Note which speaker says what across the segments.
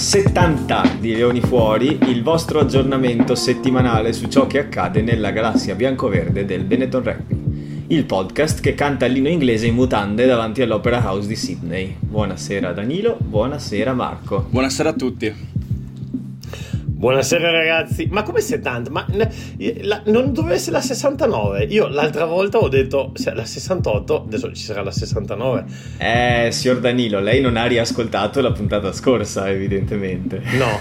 Speaker 1: la puntata 70 di Leoni Fuori, il vostro aggiornamento settimanale su ciò che accade nella galassia bianco-verde del Benetton Rugby, il podcast che canta l'inno inglese in mutande davanti all'Opera House di Sydney. Buonasera Danilo, buonasera Marco.
Speaker 2: Buonasera a tutti.
Speaker 3: Buonasera ragazzi, ma come 70? Ma la, non doveva essere la 69? Io l'altra volta ho detto la 68, adesso ci sarà la 69.
Speaker 1: Eh, signor Danilo, lei non ha riascoltato la puntata scorsa, evidentemente.
Speaker 3: No.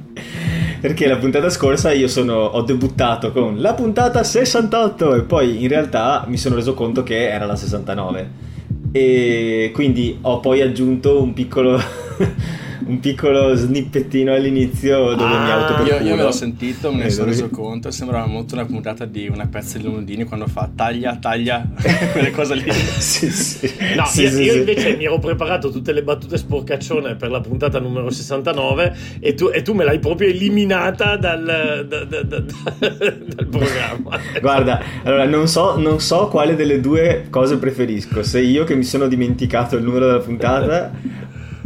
Speaker 1: Perché la puntata scorsa io sono, ho debuttato con la puntata 68 e poi in realtà mi sono reso conto che era la 69. E quindi ho poi aggiunto un piccolo un piccolo snippettino all'inizio dove ah, mi autoperculo.
Speaker 2: Io, io me l'ho sentito, me ne sono reso conto, sembrava molto una puntata di una pezza di Lundini quando fa taglia, taglia, quelle cose lì.
Speaker 3: sì, sì. No, sì, io, sì, io invece mi ero preparato tutte le battute sporcaccione per la puntata numero 69 e tu, e tu me l'hai proprio eliminata dal, da, da, da, dal programma.
Speaker 1: Guarda, allora non so, non so quale delle due cose preferisco, se io che mi sono dimenticato il numero della puntata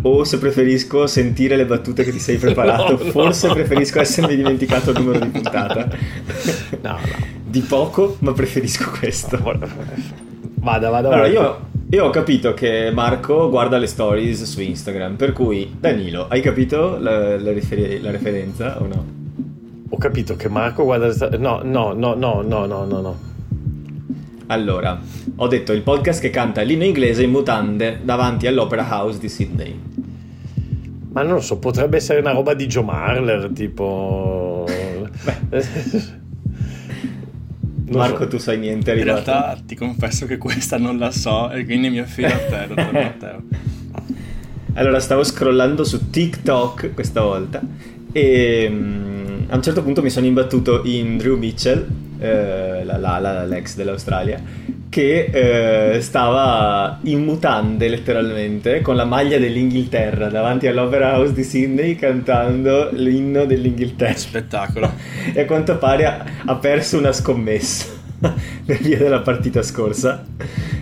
Speaker 1: o se preferisco sentire le battute che ti sei preparato, no, forse no. preferisco essermi dimenticato il numero di puntata. No. Di poco, ma preferisco questo.
Speaker 3: Vada, vada.
Speaker 1: Allora, io, io, ho capito che Marco guarda le stories su Instagram, per cui Danilo, hai capito la, la, rifer- la referenza o no?
Speaker 3: Ho capito che Marco guarda le stories. No, no, no, no, no, no, no, no.
Speaker 1: Allora, ho detto il podcast che canta l'inno inglese in mutande davanti all'Opera House di Sydney.
Speaker 3: Ma non lo so, potrebbe essere una roba di Joe Marler, tipo...
Speaker 1: Marco, so. tu sai niente In
Speaker 2: realtà ti confesso che questa non la so e quindi mi affido a te, dottor Matteo.
Speaker 1: Allora, stavo scrollando su TikTok questa volta e um, a un certo punto mi sono imbattuto in Drew Mitchell eh, la, la, la, l'ex dell'Australia, che eh, stava in mutande letteralmente con la maglia dell'Inghilterra davanti all'Opera House di Sydney cantando l'inno dell'Inghilterra.
Speaker 2: Spettacolo.
Speaker 1: e a quanto pare ha, ha perso una scommessa per via della partita scorsa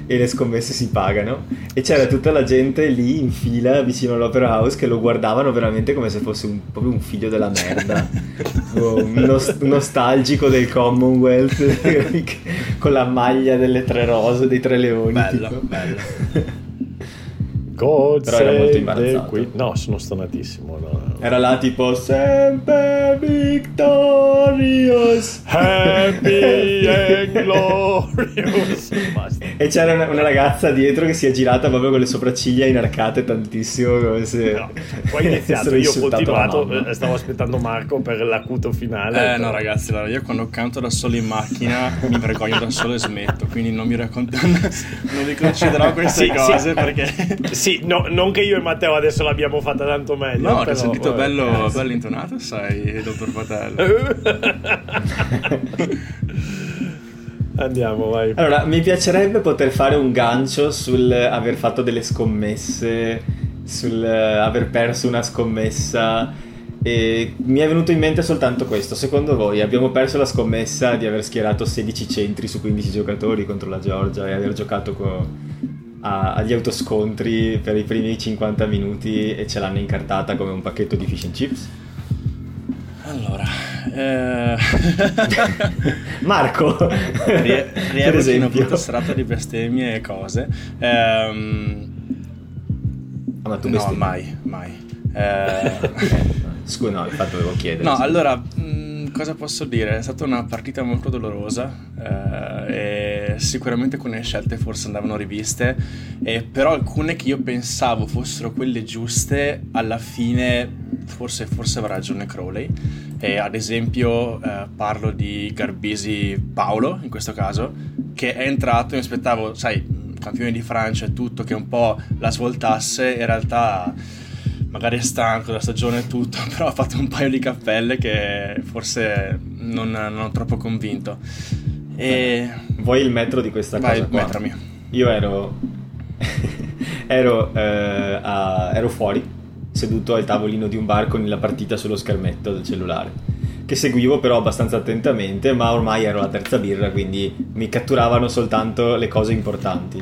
Speaker 1: e le scommesse si pagano e c'era tutta la gente lì in fila vicino all'Opera House che lo guardavano veramente come se fosse un, proprio un figlio della merda un, nost- nostalgico del Commonwealth con la maglia delle tre rose dei tre leoni
Speaker 2: bello tipo. bello
Speaker 3: God Però era molto imbarazzato. No, sono stonatissimo. No,
Speaker 1: no. Era là tipo sempre victorious,
Speaker 3: happy and glorious.
Speaker 1: E c'era una, una, ragazza dietro che si è girata proprio con le sopracciglia inarcate tantissimo. Come se
Speaker 3: no, poi iniziato. io ho continuato, eh, stavo aspettando Marco per l'acuto finale.
Speaker 2: Eh, no, ragazzi, allora io quando canto da solo in macchina mi vergogno da solo e smetto. Quindi non mi racconto, non vi concederò queste sì, cose sì. perché.
Speaker 3: Sì, no, non che io e Matteo adesso l'abbiamo fatta tanto meglio.
Speaker 2: No, ti ho sentito bello, bello intonato, sai, dottor Patello.
Speaker 3: Andiamo, vai.
Speaker 1: Allora, mi piacerebbe poter fare un gancio sul aver fatto delle scommesse, sul aver perso una scommessa. E mi è venuto in mente soltanto questo. Secondo voi abbiamo perso la scommessa di aver schierato 16 centri su 15 giocatori contro la Georgia e aver giocato con a, agli autoscontri per i primi 50 minuti e ce l'hanno incartata come un pacchetto di fish and chips?
Speaker 2: Allora, eh...
Speaker 1: Marco,
Speaker 2: Rie- rievochi una brutta serata di bestemmie e cose. Ehm...
Speaker 1: Ah, ma tu
Speaker 2: no, mai, mai. Eh...
Speaker 1: Scusa, no, infatti dovevo chiedere.
Speaker 2: No, allora, mh, cosa posso dire? È stata una partita molto dolorosa eh, e sicuramente alcune scelte forse andavano riviste, eh, però alcune che io pensavo fossero quelle giuste, alla fine forse, forse avrà ragione Crowley. E ad esempio eh, parlo di Garbisi Paolo, in questo caso, che è entrato e mi aspettavo, sai, campione di Francia e tutto, che un po' la svoltasse, in realtà magari è stanco della stagione e tutto, però ha fatto un paio di cappelle che forse non, non ho troppo convinto. E...
Speaker 1: Vuoi il metro di questa
Speaker 2: Vai,
Speaker 1: cosa qua?
Speaker 2: Metrami.
Speaker 1: Io ero... ero, eh, a... ero fuori, seduto al tavolino di un bar con la partita sullo schermetto del cellulare che seguivo però abbastanza attentamente, ma ormai ero alla terza birra, quindi mi catturavano soltanto le cose importanti.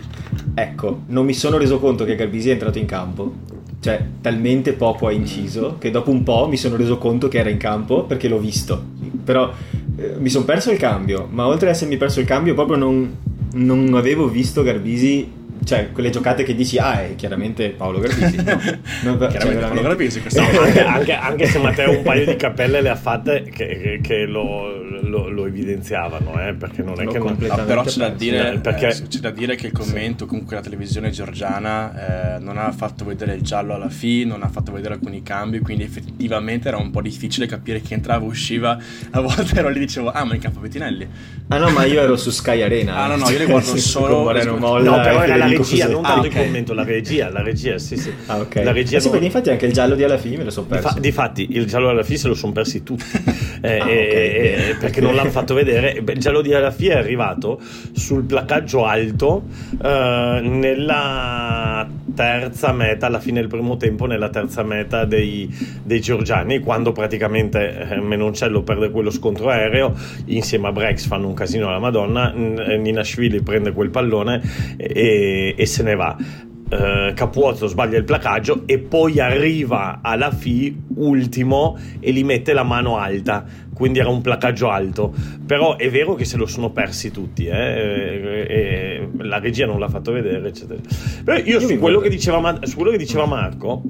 Speaker 1: Ecco, non mi sono reso conto che Garbisi è entrato in campo cioè talmente poco ha inciso che dopo un po' mi sono reso conto che era in campo perché l'ho visto. Però eh, mi sono perso il cambio, ma oltre ad essermi perso il cambio proprio non, non avevo visto Garbisi cioè quelle giocate che dici ah è chiaramente Paolo Garbisi no,
Speaker 2: non, chiaramente cioè, Paolo Garbisi
Speaker 3: no, anche, anche, anche, se Matteo un paio di cappelle le ha fatte che, che, che lo, lo, lo, evidenziavano eh, perché non è che non
Speaker 2: no, però c'è da, dire, eh, perché... eh, c'è da dire che il commento sì. comunque la televisione georgiana eh, non ha fatto vedere il giallo alla fine non ha fatto vedere alcuni cambi quindi effettivamente era un po' difficile capire chi entrava e usciva. A volte ero lì dicevo ah ma in campo Bettinelli
Speaker 1: ah no ma io ero su Sky Arena.
Speaker 2: Ah no no io le guardo solo
Speaker 3: Moreno Molla no però era la regia, non tanto ah, okay. il commento, la regia, la regia, sì, sì.
Speaker 1: Ah, ok. La regia eh sì, non... infatti anche il giallo di alla fine me lo sono perso.
Speaker 3: Difatti, il giallo alla fine se lo sono persi tutti. eh, ah, okay. eh, perché non l'hanno fatto vedere. Il giallo di alla fine è arrivato sul placaggio alto eh, nella terza meta, alla fine del primo tempo, nella terza meta dei, dei georgiani, quando praticamente eh, Menoncello perde quello scontro aereo, insieme a Brex fanno un casino alla Madonna, Ninashvili prende quel pallone e, e se ne va. Uh, Capuozzo sbaglia il placaggio e poi arriva alla FI ultimo e gli mette la mano alta quindi era un placaggio alto però è vero che se lo sono persi tutti eh? e, e, la regia non l'ha fatto vedere eccetera però io, io su, quello diceva, su, quello che diceva, Marco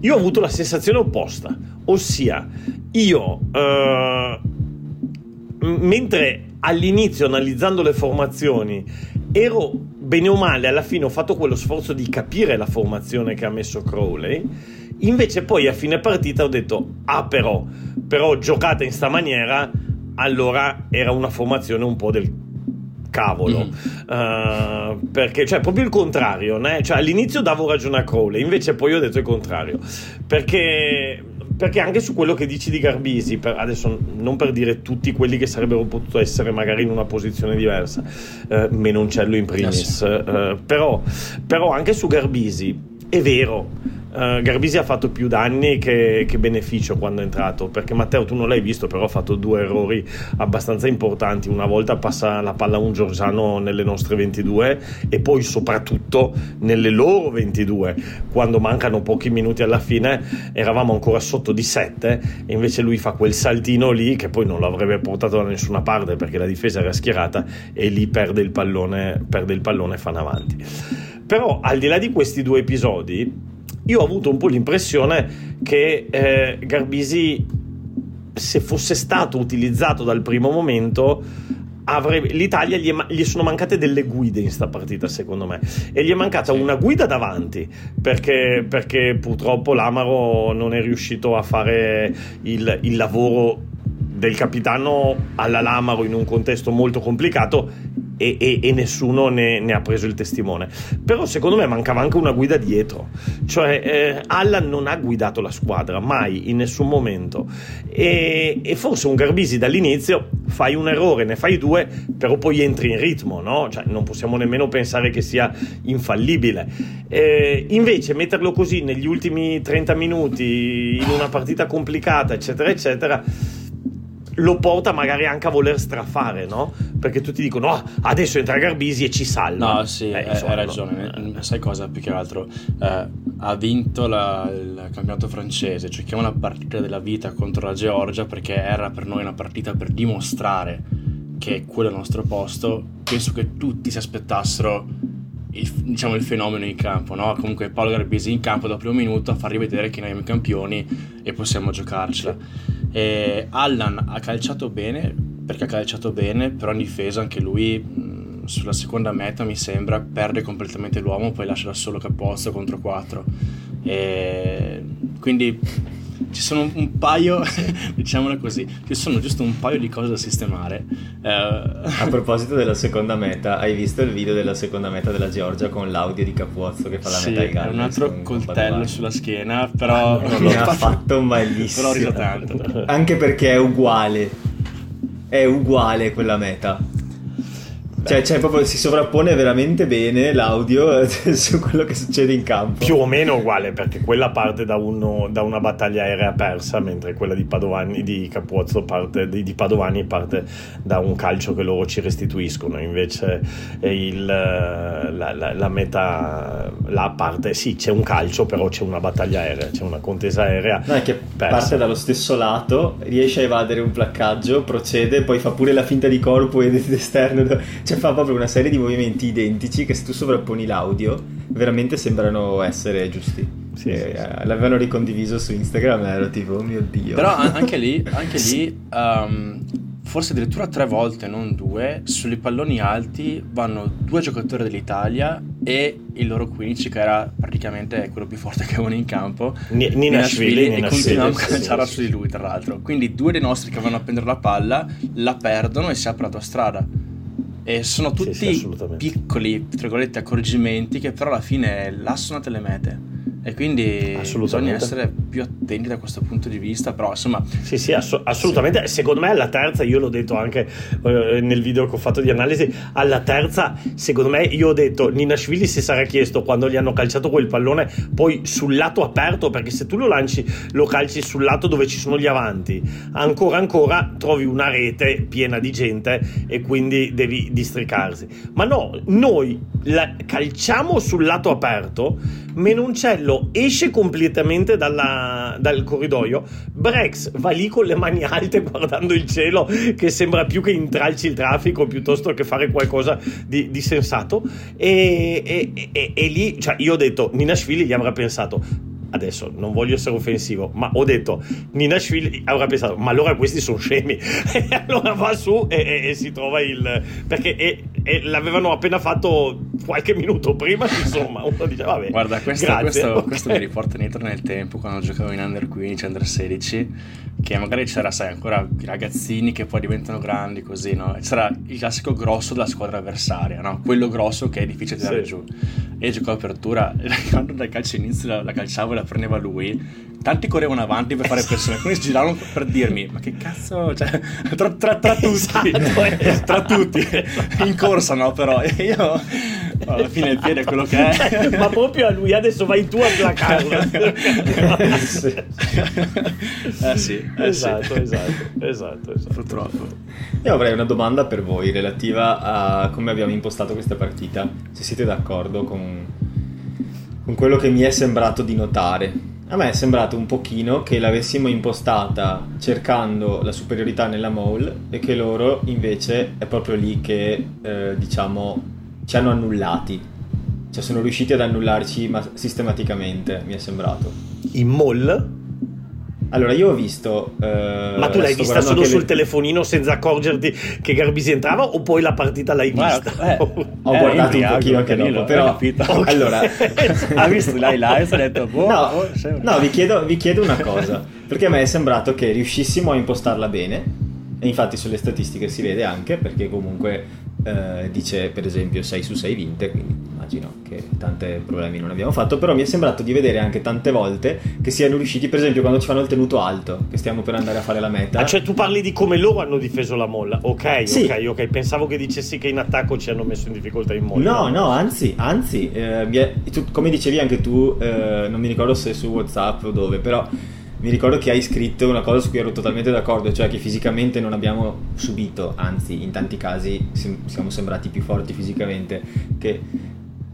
Speaker 3: io ho avuto la sensazione opposta ossia io uh, mentre all'inizio analizzando le formazioni ero bene o male alla fine ho fatto quello sforzo di capire la formazione che ha messo Crowley invece poi a fine partita ho detto ah però però giocata in sta maniera allora era una formazione un po' del cavolo mm. uh, perché cioè proprio il contrario né? cioè, all'inizio davo ragione a Crowley invece poi ho detto il contrario perché perché anche su quello che dici di Garbisi, per, adesso non per dire tutti quelli che sarebbero potuti essere magari in una posizione diversa, eh, Menoncello in primis, eh, però, però anche su Garbisi è vero Uh, Garbisi ha fatto più danni che, che, beneficio quando è entrato perché Matteo tu non l'hai visto però ha fatto due errori abbastanza importanti. Una volta passa la palla a un Giorgiano nelle nostre 22 e poi soprattutto nelle loro 22 quando mancano pochi minuti alla fine eravamo ancora sotto di 7 e invece lui fa quel saltino lì che poi non l'avrebbe portato da nessuna parte perché la difesa era schierata e lì perde il pallone, perde il pallone e fanno avanti. Però al di là di questi due episodi io ho avuto un po' l'impressione che eh, Garbisi, se fosse stato utilizzato dal primo momento, avrebbe, l'Italia gli, è, gli, sono mancate delle guide in sta partita secondo me. E gli è mancata una guida davanti perché, perché, purtroppo l'Amaro non è riuscito a fare il, il lavoro del capitano alla Lamaro in un contesto molto complicato e, e, e nessuno ne, ne, ha preso il testimone. Però secondo me mancava anche una guida dietro, cioè eh, Allan non ha guidato la squadra mai in nessun momento e, e, forse un Garbisi dall'inizio fai un errore, ne fai due, però poi entri in ritmo, no? Cioè, non possiamo nemmeno pensare che sia infallibile. Eh, invece metterlo così negli ultimi 30 minuti in una partita complicata, eccetera, eccetera lo porta magari anche a voler strafare, no? Perché tutti dicono, oh, adesso entra Garbisi e ci salva.
Speaker 2: No, sì, eh, hai ragione. No. Sai cosa, più che altro? Eh, ha vinto la, il campionato francese, giochiamo la partita della vita contro la Georgia perché era per noi una partita per dimostrare che quello è il nostro posto. Penso che tutti si aspettassero il, diciamo, il fenomeno in campo, no? Comunque Paolo Garbisi in campo dal primo minuto a far rivedere che noi siamo campioni e possiamo giocarcela. E Allan ha calciato bene, perché ha calciato bene, però in difesa anche lui sulla seconda meta mi sembra perde completamente l'uomo, poi lascia da solo Capozzo contro 4. E quindi ci sono un paio, diciamolo così, ci sono giusto un paio di cose da sistemare.
Speaker 1: Uh... A proposito della seconda meta, hai visto il video della seconda meta della Georgia con l'audio di Capuozzo che fa la
Speaker 2: sì,
Speaker 1: meta ai Galles?
Speaker 2: un altro coltello sulla schiena, però...
Speaker 1: non l'ho fatto, fatto malissimo.
Speaker 2: Però ho riso tanto.
Speaker 1: Anche perché è uguale. È uguale quella meta. Cioè, cioè, proprio si sovrappone veramente bene l'audio su quello che succede in campo.
Speaker 3: Più o meno uguale, perché quella parte da, uno, da una battaglia aerea persa, mentre quella di Padovani, di Capuzzo parte, di, di, Padovani parte da un calcio che loro ci restituiscono. Invece il, la, la, la metà, la parte, sì, c'è un calcio, però c'è una battaglia aerea, c'è una contesa aerea.
Speaker 1: No, è che persa. parte dallo stesso lato, riesce a evadere un placcaggio, procede, poi fa pure la finta di corpo ed esterno. Cioè, cioè fa proprio una serie di movimenti identici che se tu sovrapponi l'audio veramente sembrano essere giusti. Sì, eh, sì, sì. L'avevano ricondiviso su Instagram e ero tipo, oh mio dio.
Speaker 2: Però anche lì, anche lì um, forse addirittura tre volte, non due, sui palloni alti vanno due giocatori dell'Italia e il loro 15 che era praticamente quello più forte che avevano in campo
Speaker 3: N- Nina Svili
Speaker 2: e continuavano a calciare su di lui tra l'altro quindi due dei nostri che vanno a prendere la palla la perdono e si apre l'autostrada e sono tutti sì, sì, piccoli, tra virgolette, accorgimenti che però alla fine lassano le mete. E quindi bisogna essere più attenti da questo punto di vista, però insomma...
Speaker 3: Sì, sì, ass- assolutamente. Sì. Secondo me alla terza, io l'ho detto anche eh, nel video che ho fatto di analisi, alla terza, secondo me, io ho detto, Ninashvili si sarà chiesto quando gli hanno calciato quel pallone, poi sul lato aperto, perché se tu lo lanci, lo calci sul lato dove ci sono gli avanti, ancora ancora trovi una rete piena di gente e quindi devi districarsi. Ma no, noi la calciamo sul lato aperto, Menoncello esce completamente dalla, dal corridoio, Brex va lì con le mani alte guardando il cielo che sembra più che intralci il traffico piuttosto che fare qualcosa di, di sensato e, e, e, e, lì, cioè io ho detto, Nina Schwili gli avrà pensato adesso non voglio essere offensivo, ma ho detto Nina Schwil avrà pensato, ma allora questi sono scemi. e allora va su e, e, e si trova il. perché e, l'avevano appena fatto qualche minuto prima. Insomma, uno dice, vabbè.
Speaker 2: Guarda, questo, grazie, questo, okay. questo mi riporta indietro nel tempo quando giocavo in under 15, under 16, che magari c'era, sai, ancora i ragazzini che poi diventano grandi così, no? C'era il classico grosso della squadra avversaria, no? Quello grosso che è difficile tirare sì. giù. E giocavo apertura, quando dal calcio inizio la, la calciavo e la prendeva lui, tanti correvano avanti per fare pressione, alcuni si giravano per dirmi: Ma che cazzo, cioè, tra, tra, tra tutti, esatto, esatto. tra tutti, in corsa, no? Però io alla fine il piede è quello che è.
Speaker 3: Ma proprio a lui adesso vai tu a placarlo.
Speaker 2: eh sì, eh sì.
Speaker 3: Esatto, esatto, esatto, esatto.
Speaker 2: Purtroppo.
Speaker 1: Io avrei una domanda per voi relativa a come abbiamo impostato questa partita. Se siete d'accordo con, con quello che mi è sembrato di notare. A me è sembrato un pochino che l'avessimo impostata cercando la superiorità nella mole e che loro invece è proprio lì che eh, diciamo ci hanno annullati. Cioè sono riusciti ad annullarci ma- sistematicamente, mi è sembrato.
Speaker 3: In mall?
Speaker 1: Allora, io ho visto.
Speaker 3: Eh, Ma tu l'hai vista solo sul le... telefonino senza accorgerti che Garbisi entrava o poi la partita l'hai vista?
Speaker 1: Eh, ho eh, guardato un pochino anche dopo, però. Allora,
Speaker 2: ha visto l'highlights e ha detto: boh,
Speaker 1: No, oh, no vi, chiedo, vi chiedo una cosa. Perché a me è sembrato che riuscissimo a impostarla bene. E infatti sulle statistiche si vede anche perché comunque eh, dice per esempio 6 su 6 vinte, quindi immagino che tanti problemi non abbiamo fatto, però mi è sembrato di vedere anche tante volte che siano riusciti, per esempio quando ci fanno il tenuto alto, che stiamo per andare a fare la meta.
Speaker 3: Ah, cioè tu parli di come loro hanno difeso la molla, ok, sì. ok, ok, pensavo che dicessi che in attacco ci hanno messo in difficoltà in molla.
Speaker 1: No, no, anzi, anzi, eh, è, tu, come dicevi anche tu, eh, non mi ricordo se su Whatsapp o dove, però mi ricordo che hai scritto una cosa su cui ero totalmente d'accordo, cioè che fisicamente non abbiamo subito, anzi in tanti casi siamo sembrati più forti fisicamente, che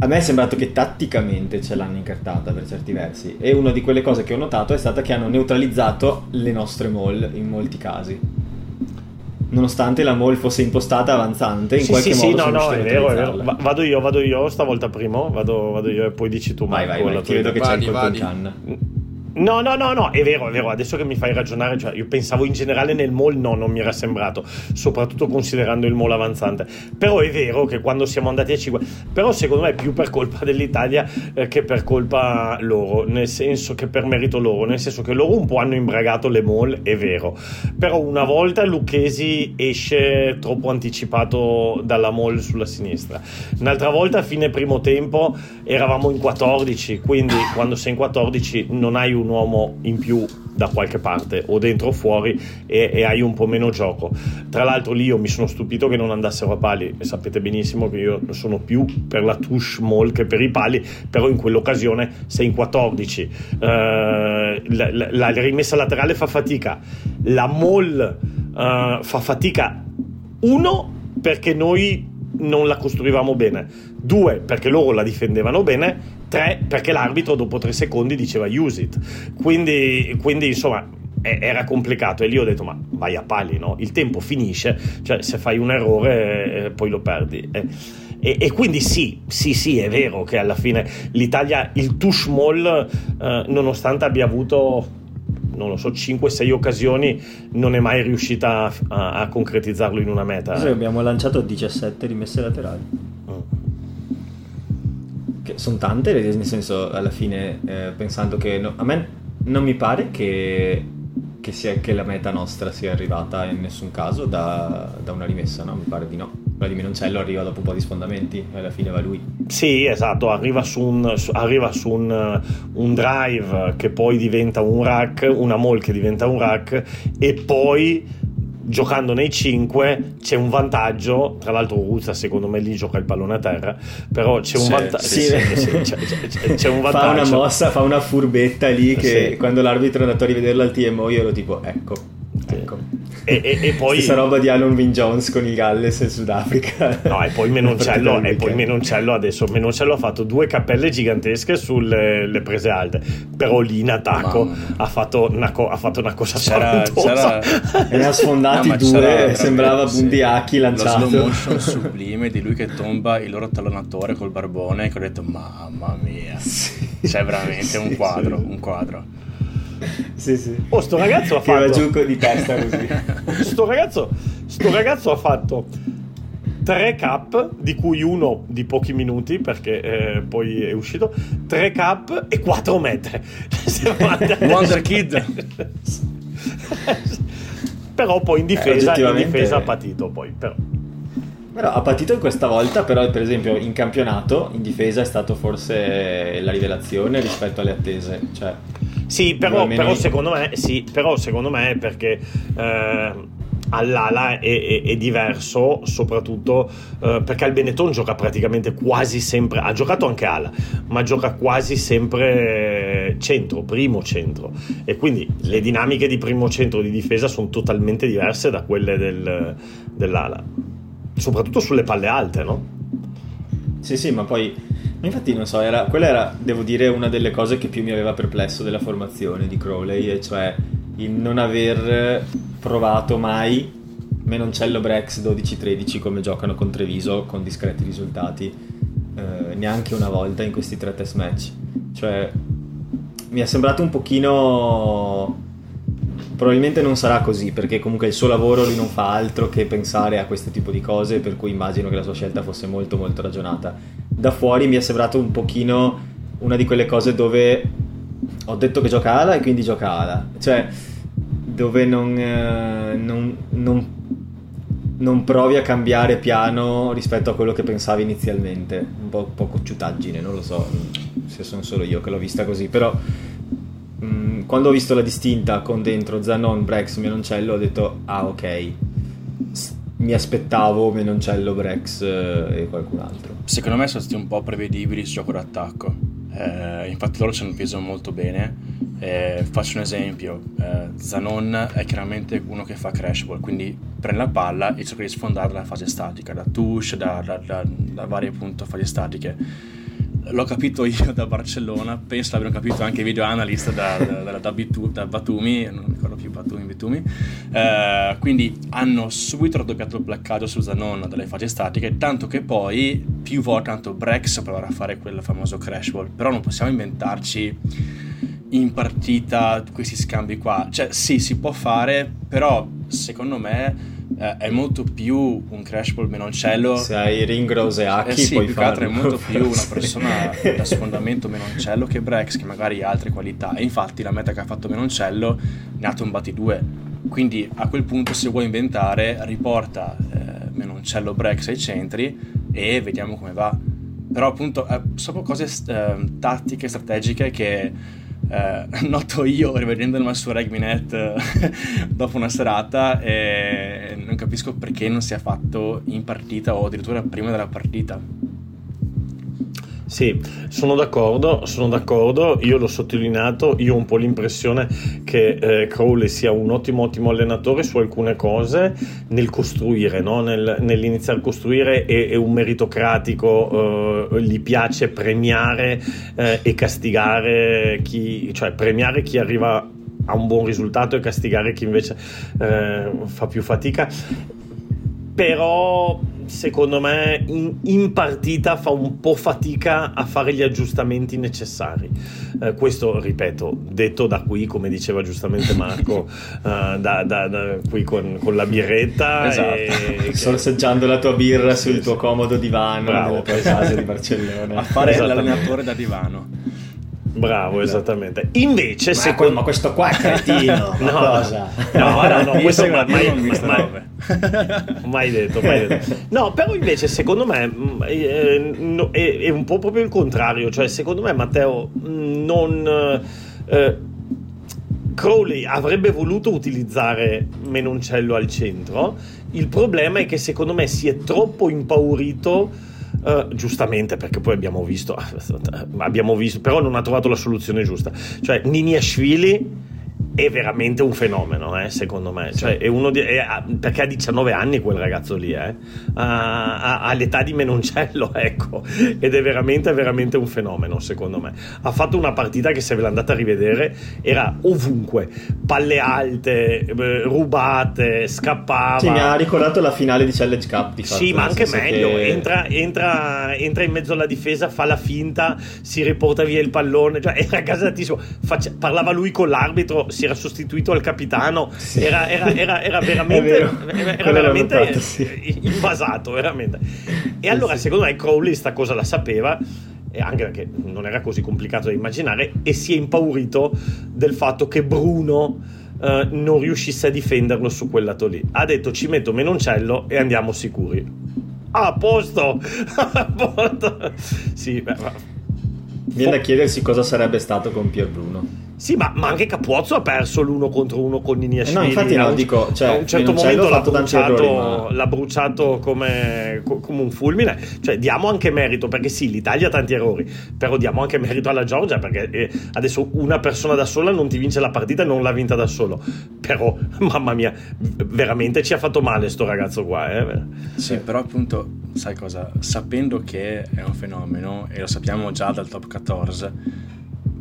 Speaker 1: a me è sembrato che tatticamente ce l'hanno incartata per certi versi e una di quelle cose che ho notato è stata che hanno neutralizzato le nostre mall in molti casi. Nonostante la mall fosse impostata avanzante, in
Speaker 3: sì,
Speaker 1: qualche
Speaker 3: sì,
Speaker 1: modo
Speaker 3: sì, no, no, è vero, è vero. vado io, vado io, stavolta primo, vado, vado io e poi dici tu.
Speaker 1: Vai, vai, vai, ti vedo che c'è il colpo in canna.
Speaker 3: No, no, no, no, è vero, è vero. Adesso che mi fai ragionare, cioè, io pensavo in generale nel mall, no, non mi era sembrato, soprattutto considerando il mall avanzante. Però è vero che quando siamo andati a 5, però secondo me è più per colpa dell'Italia eh, che per colpa loro, nel senso che per merito loro, nel senso che loro un po' hanno imbragato le mall, è vero. Però una volta Lucchesi esce troppo anticipato dalla mall sulla sinistra. Un'altra volta a fine primo tempo eravamo in 14, quindi quando sei in 14 non hai un un uomo in più da qualche parte o dentro o fuori e, e, hai un po' meno gioco. Tra l'altro lì io mi sono stupito che non andassero a pali e sapete benissimo che io sono più per la touche mall che per i pali, però in quell'occasione sei in 14. Uh, la, la, la, rimessa laterale fa fatica, la mall uh, fa fatica uno perché noi non la costruivamo bene, due perché loro la difendevano bene, tre perché l'arbitro dopo tre secondi diceva use it. Quindi, quindi insomma era complicato e lì ho detto ma vai a pali no? il tempo finisce cioè se fai un errore eh, poi lo perdi eh. e, e, quindi sì sì sì è vero che alla fine l'Italia il touche mall eh, nonostante abbia avuto non lo so 5-6 occasioni non è mai riuscita a, a concretizzarlo in una meta
Speaker 1: sì, abbiamo lanciato 17 rimesse laterali mm sono tante, nel senso, alla fine, eh, pensando che no, a me non mi pare che, che, sia, che, la meta nostra sia arrivata in nessun caso da, da, una rimessa, no? Mi pare di no. Quella di Minoncello arriva dopo un po' di sfondamenti e alla fine va lui.
Speaker 3: Sì, esatto, arriva su un, arriva su un, un drive che poi diventa un rack, una mall che diventa un rack e poi giocando nei 5 c'è un vantaggio, tra l'altro Uruzza secondo me lì gioca il pallone a terra, però c'è un,
Speaker 1: sì,
Speaker 3: vanta-
Speaker 1: sì. Sì, c'è, c'è, c'è un vantaggio. Fa una mossa, fa una furbetta lì che quando l'arbitro è andato a rivederla al TMO io ero tipo ecco Ecco.
Speaker 3: E, e, e, poi
Speaker 1: questa roba di Alan Win Jones con il Galles e il Sudafrica.
Speaker 3: No e poi Menoncello, e poi Menoncello adesso Menoncello ha fatto due cappelle gigantesche sulle prese alte però lì in attacco ha fatto, una, ha fatto, una, cosa c'era, c'era...
Speaker 1: e ne ha sfondati no, due sembrava Bundiaki lanciato
Speaker 2: lo slow motion sublime di lui che tomba il loro tallonatore col barbone che ho detto mamma mia. Sì. c'è veramente un quadro un quadro
Speaker 1: sì, sì.
Speaker 3: Oh, sto ragazzo ha fatto.
Speaker 1: giù di testa così.
Speaker 3: sto, ragazzo, sto ragazzo ha fatto tre cap, di cui uno di pochi minuti perché eh, poi è uscito, tre cap e quattro mete.
Speaker 2: Wonder Kid.
Speaker 3: però poi in difesa, eh, in difesa ha patito poi. Però.
Speaker 1: Però ha patito questa volta, però per esempio in campionato in difesa è stato forse la rivelazione rispetto alle attese. Cioè,
Speaker 3: sì, però, però, secondo me, sì, però secondo me è perché eh, all'ala è, è, è, diverso, soprattutto eh, perché al Benetton gioca praticamente quasi sempre, ha giocato anche ala, ma gioca quasi sempre centro, primo centro. E quindi le dinamiche di primo centro di difesa sono totalmente diverse da quelle del, dell'ala, soprattutto sulle palle alte, no?
Speaker 1: Sì, sì, ma poi Infatti, non so, era, quella era, devo dire, una delle cose che più mi aveva perplesso della formazione di Crowley, e cioè il non aver provato mai Menoncello Brex 12-13 come giocano con Treviso con discreti risultati, eh, neanche una volta in questi tre test match. Cioè, mi è sembrato un pochino probabilmente non sarà così perché comunque il suo lavoro lui non fa altro che pensare a questo tipo di cose per cui immagino che la sua scelta fosse molto molto ragionata da fuori mi è sembrato un pochino una di quelle cose dove ho detto che gioca ala e quindi gioca ala. Cioè dove non, eh, non, non, non, provi a cambiare piano rispetto a quello che pensavi inizialmente. Un po', po' cocciutaggine non lo so se sono solo io che l'ho vista così però Mm, quando ho visto la distinta con dentro Zanon, Brex, Menoncello, ho detto, ah ok, mi aspettavo Menoncello, Brex eh, e qualcun altro.
Speaker 2: Secondo me sono stati un po' prevedibili sul gioco d'attacco. Eh, infatti loro ci hanno preso molto bene. Eh, faccio un esempio, eh, Zanon è chiaramente uno che fa crash ball, quindi prende la palla e cerca di sfondarla da fase statica, da touche, da, da, da, da varie appunto fasi statiche l'ho capito io da Barcellona, penso l'abbiano capito anche i video analyst da, da, da, Bitu, da Batumi, non mi ricordo più Batumi, Bitumi. Eh, quindi hanno subito raddoppiato il placcaggio su Zanon dalle fasi statiche, tanto che poi più volte tanto Brex proverà a fare quel famoso crash ball, però non possiamo inventarci in partita questi scambi qua. Cioè sì, si può fare, però secondo me eh, è molto più un crash ball menoncello.
Speaker 1: Se hai Ringrose e Aki,
Speaker 2: eh sì,
Speaker 1: puoi
Speaker 2: più
Speaker 1: farlo.
Speaker 2: che altro è molto più una persona da sfondamento menoncello che Brex, che magari ha altre qualità. E infatti la meta che ha fatto menoncello ne ha tombati due. Quindi a quel punto, se vuoi inventare, riporta eh, menoncello Brex ai centri e vediamo come va. Però appunto eh, sono cose eh, tattiche, strategiche che eh, noto io rivedendo il suo RegmiNet dopo una serata e non capisco perché non sia fatto in partita o addirittura prima della partita.
Speaker 3: Sì, sono d'accordo, sono d'accordo, io l'ho sottolineato, io ho un po' l'impressione che eh, Crowley sia un ottimo ottimo allenatore su alcune cose, nel costruire, no? nel, nell'iniziare a costruire è, è un meritocratico, eh, gli piace premiare eh, e castigare chi, cioè premiare chi arriva a un buon risultato e castigare chi invece eh, fa più fatica però secondo me in, in, partita fa un po' fatica a fare gli aggiustamenti necessari. Eh, questo, ripeto, detto da qui, come diceva giustamente Marco, uh, da, da, da, qui con, con, la birretta.
Speaker 1: Esatto. E, Sorseggiando la tua birra sul tuo comodo divano Bravo. tua casa di Barcellona.
Speaker 2: A fare l'allenatore da divano.
Speaker 3: Bravo, esattamente. Invece,
Speaker 1: ma, secondo... ma questo qua è cretino. no, cosa?
Speaker 3: No, no, no, questo mai, mai, mai, mai, detto, mai detto. No, però invece, secondo me, mm, eh, è, è, un po' proprio il contrario. Cioè, secondo me, Matteo mm, non... Eh, Crowley avrebbe voluto utilizzare Menoncello al centro. Il problema è che secondo me si è troppo impaurito Uh, giustamente perché poi abbiamo visto, abbiamo visto, però non ha trovato la soluzione giusta. Cioè, Niniashvili è veramente un fenomeno, eh, secondo me. Cioè, è uno di, è, perché ha 19 anni quel ragazzo lì, eh? ha, ha, l'età di Menoncello, ecco, ed è veramente, veramente un fenomeno, secondo me. Ha fatto una partita che, se ve l'andate a rivedere, era ovunque, palle alte, eh, rubate, scappava.
Speaker 1: Sì, mi ha ricordato la finale di Challenge Cup. Di
Speaker 3: fatto, sì, ma anche meglio. Che... Entra, entra, entra, in mezzo alla difesa, fa la finta, si riporta via il pallone. Cioè, era gasatissimo. Face... parlava lui con l'arbitro, si era sostituito al capitano. Sì. Era, era, era, era, veramente, era veramente notato, sì. invasato. Veramente. E allora, sì. secondo me, Crowley sta cosa la sapeva e anche perché non era così complicato da immaginare, e si è impaurito del fatto che Bruno uh, non riuscisse a difenderlo su quel lato lì. Ha detto ci metto Menoncello e andiamo sicuri. Ah, a posto! a posto! sì, beh,
Speaker 1: Viene da chiedersi cosa sarebbe stato con Pier Bruno.
Speaker 3: Sì, ma, ma, anche Capuozzo ha perso l'uno contro uno con Niniashvili.
Speaker 1: Eh no, infatti no, dico, cioè,
Speaker 3: a un certo momento l'ha bruciato, errori, ma... l'ha bruciato come, come, un fulmine. Cioè, diamo anche merito, perché sì, l'Italia ha tanti errori, però diamo anche merito alla Georgia, perché eh, adesso una persona da sola non ti vince la partita e non l'ha vinta da solo. Però, mamma mia, veramente ci ha fatto male sto ragazzo qua. Eh?
Speaker 2: Sì, però appunto, sai cosa? Sapendo che è un fenomeno, e lo sappiamo già dal top 14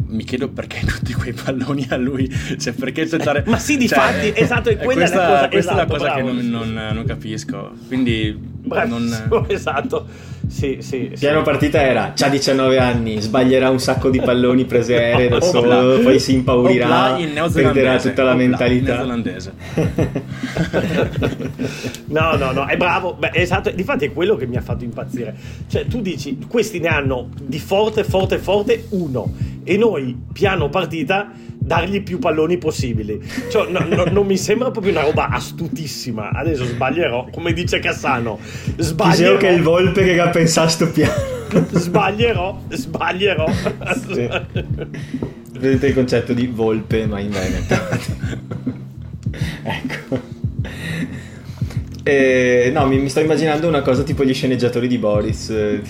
Speaker 2: mi chiedo perché tutti quei palloni a lui, cioè perché tentare...
Speaker 3: ma sì, di cioè, fatti, esatto, è quella
Speaker 2: questa,
Speaker 3: è la cosa,
Speaker 2: questa
Speaker 3: esatto,
Speaker 2: è la cosa bravo, che non, non, non, capisco, quindi...
Speaker 3: Non... esatto, sì, sì.
Speaker 1: Piano sì. partita era, c'ha 19 anni, sbaglierà un sacco di palloni prese aeree da solo, poi si impaurirà, perderà tutta la Opla, mentalità.
Speaker 2: neozelandese.
Speaker 3: no, no, no, è bravo, Beh, esatto, difatti è quello che mi ha fatto impazzire. Cioè, tu dici, questi ne hanno di forte, forte, forte uno, e noi, piano partita dargli più palloni possibili. Cioè, no, no, non mi sembra proprio una roba astutissima. Adesso sbaglierò, come dice Cassano. Sbaglierò.
Speaker 1: che è il volpe che ha pensato sto piano.
Speaker 3: sbaglierò, sbaglierò.
Speaker 1: Sì. Vedete il concetto di volpe, ma in Veneto. ecco. Eh, no, mi, mi, sto immaginando una cosa tipo gli sceneggiatori di Boris. Eh,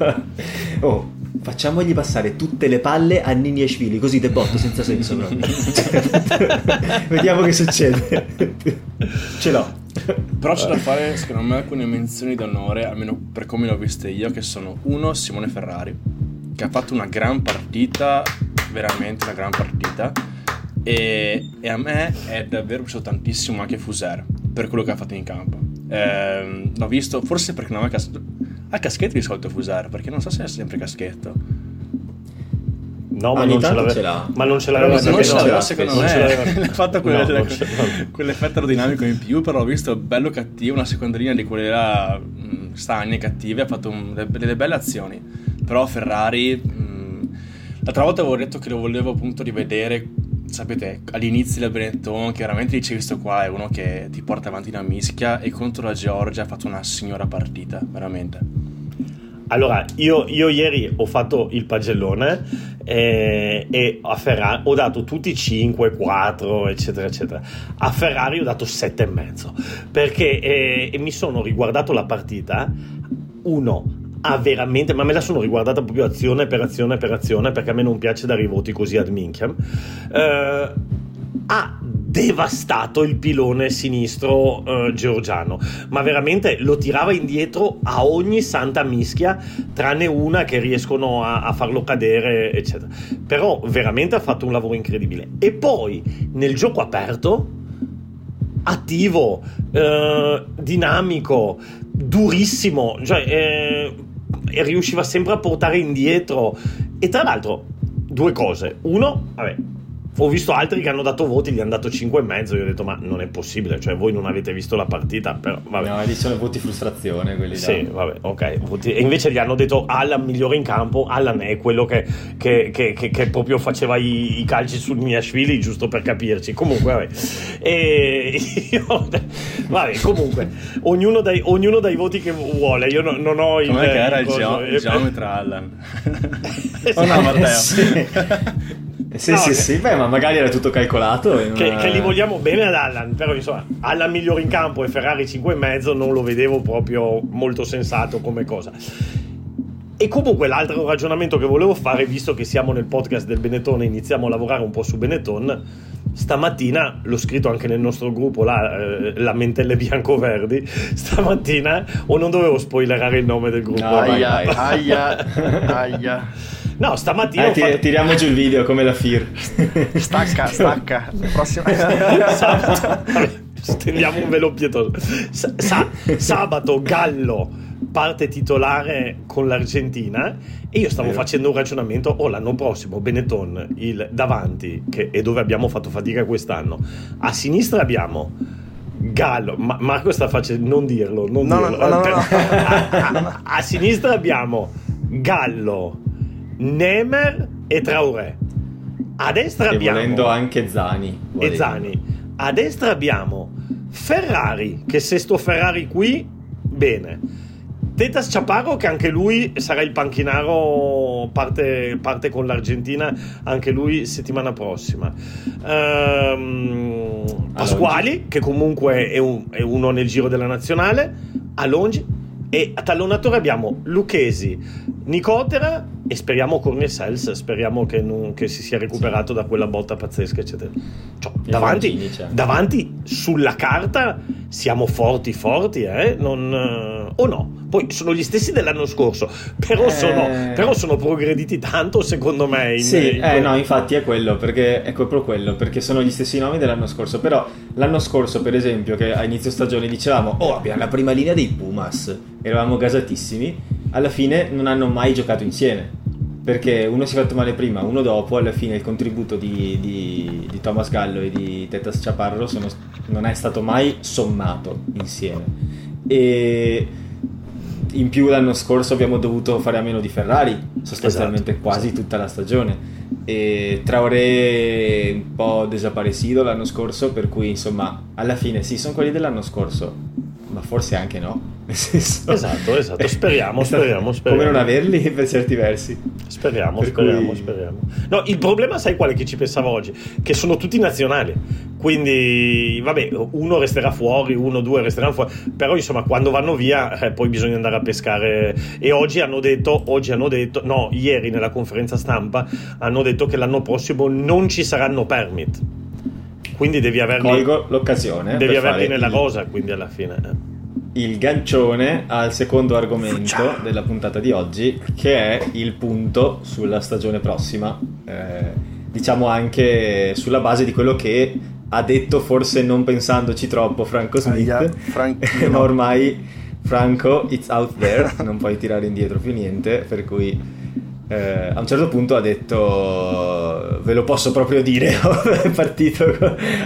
Speaker 1: oh, facciamogli passare tutte le palle a Nini e Shvili, così debotto senza senso proprio. Vediamo che succede. Ce l'ho.
Speaker 2: Però c'è da fare, secondo me, alcune menzioni d'onore, almeno per come l'ho viste io, che sono uno, Simone Ferrari, che ha fatto una gran partita, veramente una gran partita, e, e a me è davvero piaciuto tantissimo anche Fuser, per quello che ha fatto in campo. Eh, l'ho visto, forse perché non aveva a caschetto di solito Fusar, perché non so se è sempre caschetto.
Speaker 3: No, ma non, ce l'ha. ma non ce l'aveva
Speaker 2: non ce l'aveva secondo me. ha fatto. Quelle, no, quell'effetto aerodinamico in più però ho visto bello cattivo una seconda linea di quelle là mm, stagne cattive ha fatto un, delle, delle, belle azioni. Però Ferrari mh, mm, l'altra volta avevo detto che lo volevo appunto rivedere sapete, all'inizio del Benetton, chiaramente dicevi questo qua è uno che ti porta avanti una mischia e contro la Georgia ha fatto una signora partita, veramente.
Speaker 3: allora, io, io, ieri ho fatto il pagellone eh, e a Ferrari ho dato tutti 5, 4, eccetera, eccetera. A Ferrari ho dato 7,5 perché eh, mi sono riguardato la partita. Uno, ha veramente, ma me la sono riguardata proprio azione per azione per azione perché a me non piace dare i voti così ad minchiam. Eh, ha devastato il pilone sinistro eh, georgiano, ma veramente lo tirava indietro a ogni santa mischia, tranne una che riescono a, a farlo cadere, eccetera. Però veramente ha fatto un lavoro incredibile. E poi nel gioco aperto, attivo, eh, dinamico, durissimo, cioè eh, riusciva sempre a portare indietro. E tra l'altro, due cose. Uno, vabbè, ho visto altri che hanno dato voti, gli hanno dato 5,5. Io ho detto, ma non è possibile, cioè voi non avete visto la partita. Però, vabbè.
Speaker 1: No, lì sono voti frustrazione quelli
Speaker 3: Sì, là. vabbè, ok. Voti... E invece gli hanno detto Allan migliore in campo. Allan è quello che, che, che, che proprio faceva i, i calci sul Miashvili, giusto per capirci. Comunque, vabbè. E io, vabbè, comunque, ognuno dai, ognuno dai voti che vuole. Io non, non ho il.
Speaker 2: Come che era il, il geometra Allan?
Speaker 1: oh no, Matteo. sì. Sì, no, sì, che... sì, beh, ma magari era tutto calcolato.
Speaker 3: Che, una... che, li vogliamo bene ad Allan, però insomma, Allan migliore in campo e Ferrari 5,5 non lo vedevo proprio molto sensato come cosa. E comunque l'altro ragionamento che volevo fare, visto che siamo nel podcast del Benetton e iniziamo a lavorare un po' su Benetton, stamattina, l'ho scritto anche nel nostro gruppo, là, eh, Lamentelle Bianco-Verdi, stamattina, o non dovevo spoilerare il nome del gruppo?
Speaker 2: Aia, aia, aia.
Speaker 3: No, stamattina.
Speaker 1: Eh, ti, fatto... Tiriamo giù il video come la FIR.
Speaker 2: Stacca, stacca. Prossima.
Speaker 3: sabato. Stendiamo un velo pietoso. Sa- sabato Gallo parte titolare con l'Argentina e io stavo facendo un ragionamento oh l'anno prossimo Benetton il davanti che è dove abbiamo fatto fatica quest'anno a sinistra abbiamo Gallo Ma- Marco sta facendo non dirlo non no, dirlo. No, no, a, a, a sinistra abbiamo Gallo Nemer e Traoré. A destra e abbiamo.
Speaker 1: Volendo anche Zani.
Speaker 3: Volendo. E Zani. A destra abbiamo Ferrari, che se sto Ferrari qui, bene. Tetas Chaparro, che anche lui sarà il panchinaro, parte, parte con l'Argentina, anche lui settimana prossima. Ehm, Pasquali, che comunque è, un, è uno nel giro della nazionale. Alongi, e a tallonatore abbiamo Lucchesi, Nicotera e speriamo Cornesels, speriamo che, non, che, si sia recuperato da quella botta pazzesca, eccetera. Cioè, davanti, davanti, sulla carta siamo forti, forti, eh? Non, uh, o no? Poi sono gli stessi dell'anno scorso, però, eh... sono, però sono, progrediti tanto, secondo me.
Speaker 1: In, sì, in eh, no, infatti è quello, perché è proprio quello, perché sono gli stessi nomi dell'anno scorso. Però l'anno scorso, per esempio, che a inizio stagione dicevamo, oh, abbiamo la prima linea dei Pumas eravamo gasatissimi, alla fine non hanno mai giocato insieme. Perché uno si è fatto male prima, uno dopo, alla fine il contributo di, di, di Thomas Gallo e di Tetas Chaparro sono, non è stato mai sommato insieme. E in più l'anno scorso abbiamo dovuto fare a meno di Ferrari, sostanzialmente esatto, quasi esatto. tutta la stagione. E Traoré un po' desaparecido l'anno scorso, per cui insomma alla fine sì, sono quelli dell'anno scorso, ma forse anche no.
Speaker 3: Esatto, esatto, speriamo, speriamo, speriamo.
Speaker 1: Come non averli per certi versi.
Speaker 3: Speriamo, per speriamo, cui... speriamo. No, il problema sai quale che ci pensavo oggi? Che sono tutti nazionali. Quindi, vabbè, uno resterà fuori, uno, due resteranno fuori. Però, insomma, quando vanno via, eh, poi bisogna andare a pescare. E oggi hanno detto, oggi hanno detto, no, ieri nella conferenza stampa hanno detto che l'anno prossimo non ci saranno permit. Quindi devi averli.
Speaker 1: Colgo l'occasione.
Speaker 3: Devi averli nella il... rosa, quindi alla fine. Eh
Speaker 1: il gancione al secondo argomento della puntata di oggi, che è il punto sulla stagione prossima. Eh, diciamo anche sulla base di quello che ha detto, forse non pensandoci troppo, Franco Smith, Aia, ma ormai Franco, it's out there, non puoi tirare indietro più niente, per cui eh, a un certo punto ha detto ve lo posso proprio dire, è partito,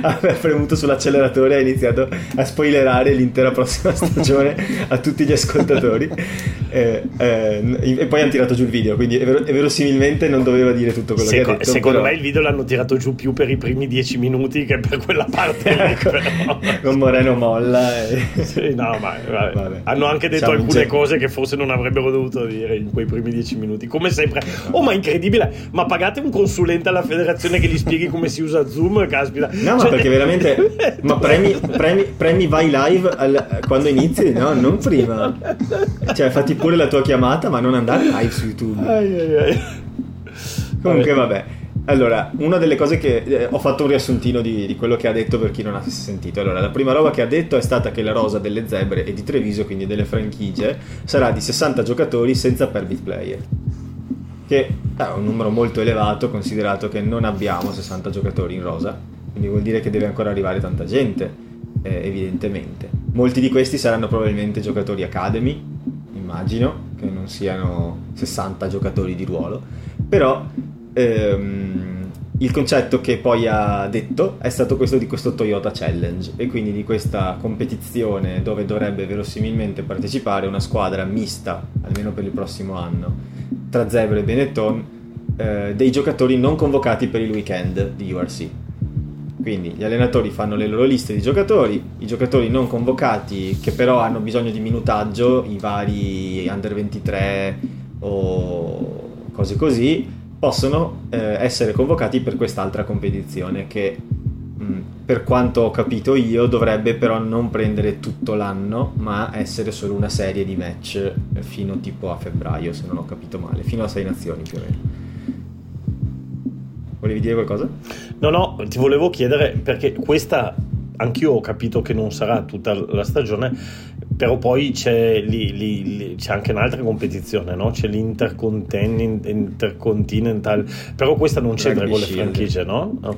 Speaker 1: ha premuto sull'acceleratore e ha iniziato a spoilerare l'intera prossima stagione a tutti gli ascoltatori eh, eh, e poi hanno tirato giù il video, quindi ver- verosimilmente non doveva dire tutto quello Seco- che ha detto.
Speaker 3: Secondo
Speaker 1: però...
Speaker 3: me il video l'hanno tirato giù più per i primi dieci minuti che per quella parte lì.
Speaker 1: Ecco, con Moreno molla. E...
Speaker 3: Sì, no, ma vabbè. Vabbè. hanno anche detto Ciao, alcune cose che forse non avrebbero dovuto dire in quei primi dieci minuti, come sempre. Oh, ma incredibile, ma pagate un consulente alla federazione che gli spieghi come si usa Zoom, caspita.
Speaker 1: No, cioè... ma perché veramente... ma premi, premi, premi vai live al, quando inizi, no? Non prima. Cioè, fatti pure la tua chiamata, ma non andare live su YouTube. Ai, ai, ai. Comunque, vabbè. Allora, una delle cose che eh, ho fatto un riassuntino di, di, quello che ha detto per chi non ha sentito. Allora, la prima roba che ha detto è stata che la rosa delle zebre e di Treviso, quindi delle franchigie, sarà di 60 giocatori senza permit player che è un numero molto elevato considerato che non abbiamo 60 giocatori in rosa, quindi vuol dire che deve ancora arrivare tanta gente, eh, evidentemente. Molti di questi saranno probabilmente giocatori academy, immagino, che non siano 60 giocatori di ruolo, però ehm, il concetto che poi ha detto è stato questo di questo Toyota Challenge e quindi di questa competizione dove dovrebbe verosimilmente partecipare una squadra mista, almeno per il prossimo anno, tra Zebra e Benetton eh, dei giocatori non convocati per il weekend di URC. Quindi gli allenatori fanno le loro liste di giocatori, i giocatori non convocati che però hanno bisogno di minutaggio, i vari under 23 o cose così, possono eh, essere convocati per quest'altra competizione che Mm, per quanto ho capito io, dovrebbe però non prendere tutto l'anno, ma essere solo una serie di match fino tipo a febbraio, se non ho capito male, fino a sei nazioni più o meno. Volevi dire qualcosa?
Speaker 3: No, no, ti volevo chiedere perché questa anch'io ho capito che non sarà tutta la stagione, però poi c'è, lì, lì, lì, c'è anche un'altra competizione, no? C'è l'Intercontinental, però questa non c'entra con le franchigie, no? no.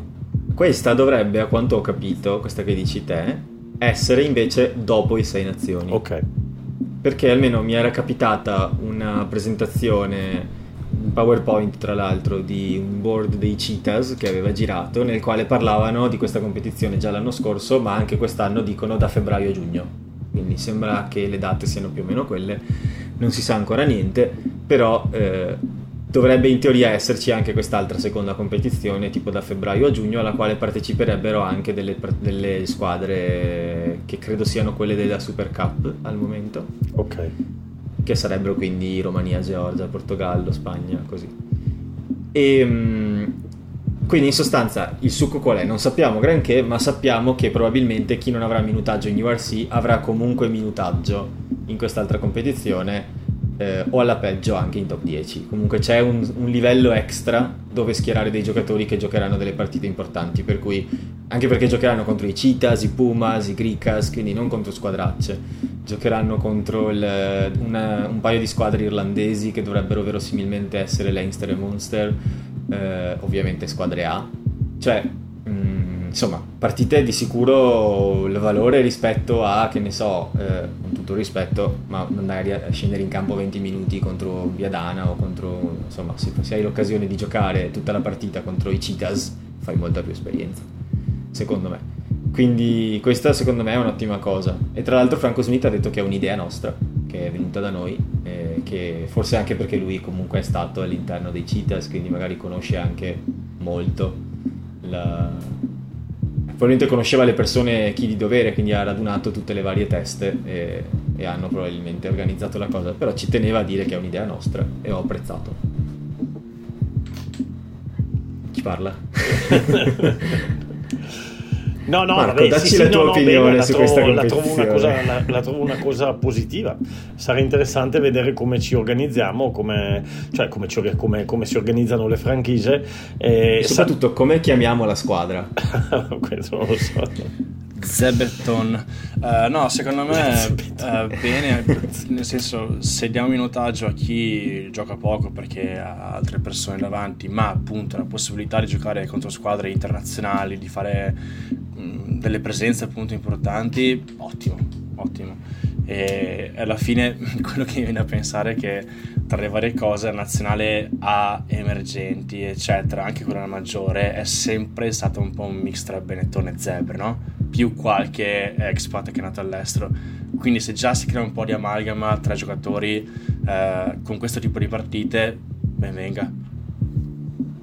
Speaker 1: Questa dovrebbe, a quanto ho capito, questa che dici te, essere invece dopo i Sei Nazioni.
Speaker 3: Ok.
Speaker 1: Perché almeno mi era capitata una presentazione un PowerPoint tra l'altro di un board dei Cheetahs che aveva girato nel quale parlavano di questa competizione già l'anno scorso ma anche quest'anno dicono da febbraio a giugno quindi sembra che le date siano più o meno quelle non si sa ancora niente però eh, dovrebbe in teoria esserci anche quest'altra seconda competizione, tipo da febbraio a giugno, alla quale parteciperebbero anche delle, delle squadre che credo siano quelle della Super Cup al momento.
Speaker 3: Ok.
Speaker 1: Che sarebbero quindi Romania, Georgia, Portogallo, Spagna, così. E ehm, quindi in sostanza il succo qual è? Non sappiamo granché, ma sappiamo che probabilmente chi non avrà minutaggio in URC avrà comunque minutaggio in quest'altra competizione eh, o alla peggio anche in top 10. Comunque c'è un, un, livello extra dove schierare dei giocatori che giocheranno delle partite importanti, per cui anche perché giocheranno contro i Cheetahs, i Pumas, i Grikas, quindi non contro squadracce, giocheranno contro il, una, un paio di squadre irlandesi che dovrebbero verosimilmente essere Leinster e Munster, eh, ovviamente squadre A. Cioè, mh, mm, insomma, partite di sicuro il valore rispetto a, che ne so, eh, con tutto rispetto, ma andare a scendere in campo 20 minuti contro Viadana o contro, insomma, se, se hai l'occasione di giocare tutta la partita contro i Cheetahs, fai molta più esperienza, secondo me. Quindi questa secondo me è un'ottima cosa. E tra l'altro Franco Smith ha detto che è un'idea nostra, che è venuta da noi, eh, che forse anche perché lui comunque è stato all'interno dei Cheetahs, quindi magari conosce anche molto la, probabilmente conosceva le persone chi di dovere, quindi ha radunato tutte le varie teste e, e hanno probabilmente organizzato la cosa, però ci teneva a dire che è un'idea nostra e ho apprezzato. Chi parla?
Speaker 3: No, no,
Speaker 1: Marco,
Speaker 3: vabbè,
Speaker 1: dacci
Speaker 3: sì,
Speaker 1: la
Speaker 3: sì,
Speaker 1: tua
Speaker 3: no,
Speaker 1: opinione
Speaker 3: bene,
Speaker 1: su
Speaker 3: trovo,
Speaker 1: questa
Speaker 3: la trovo, una cosa,
Speaker 1: la,
Speaker 3: la trovo una cosa positiva. Sarà interessante vedere come ci organizziamo, come, cioè come, ci, come, come si organizzano le franchigie.
Speaker 1: E, e soprattutto sa- come chiamiamo la squadra.
Speaker 3: Questo non lo so.
Speaker 2: Zeberton. Uh, no, secondo me uh, bene, nel senso se diamo minutaggio a chi gioca poco perché ha altre persone davanti, ma appunto la possibilità di giocare contro squadre internazionali, di fare mh, delle presenze appunto importanti, ottimo, ottimo. E alla fine quello che mi viene a pensare è che tra le varie cose la nazionale A, emergenti, eccetera, anche quella maggiore, è sempre stato un po' un mix tra Benettone e Zebre, no? Più qualche expat che è nato all'estero. Quindi se già si crea un po' di amalgama tra giocatori eh, con questo tipo di partite, ben venga.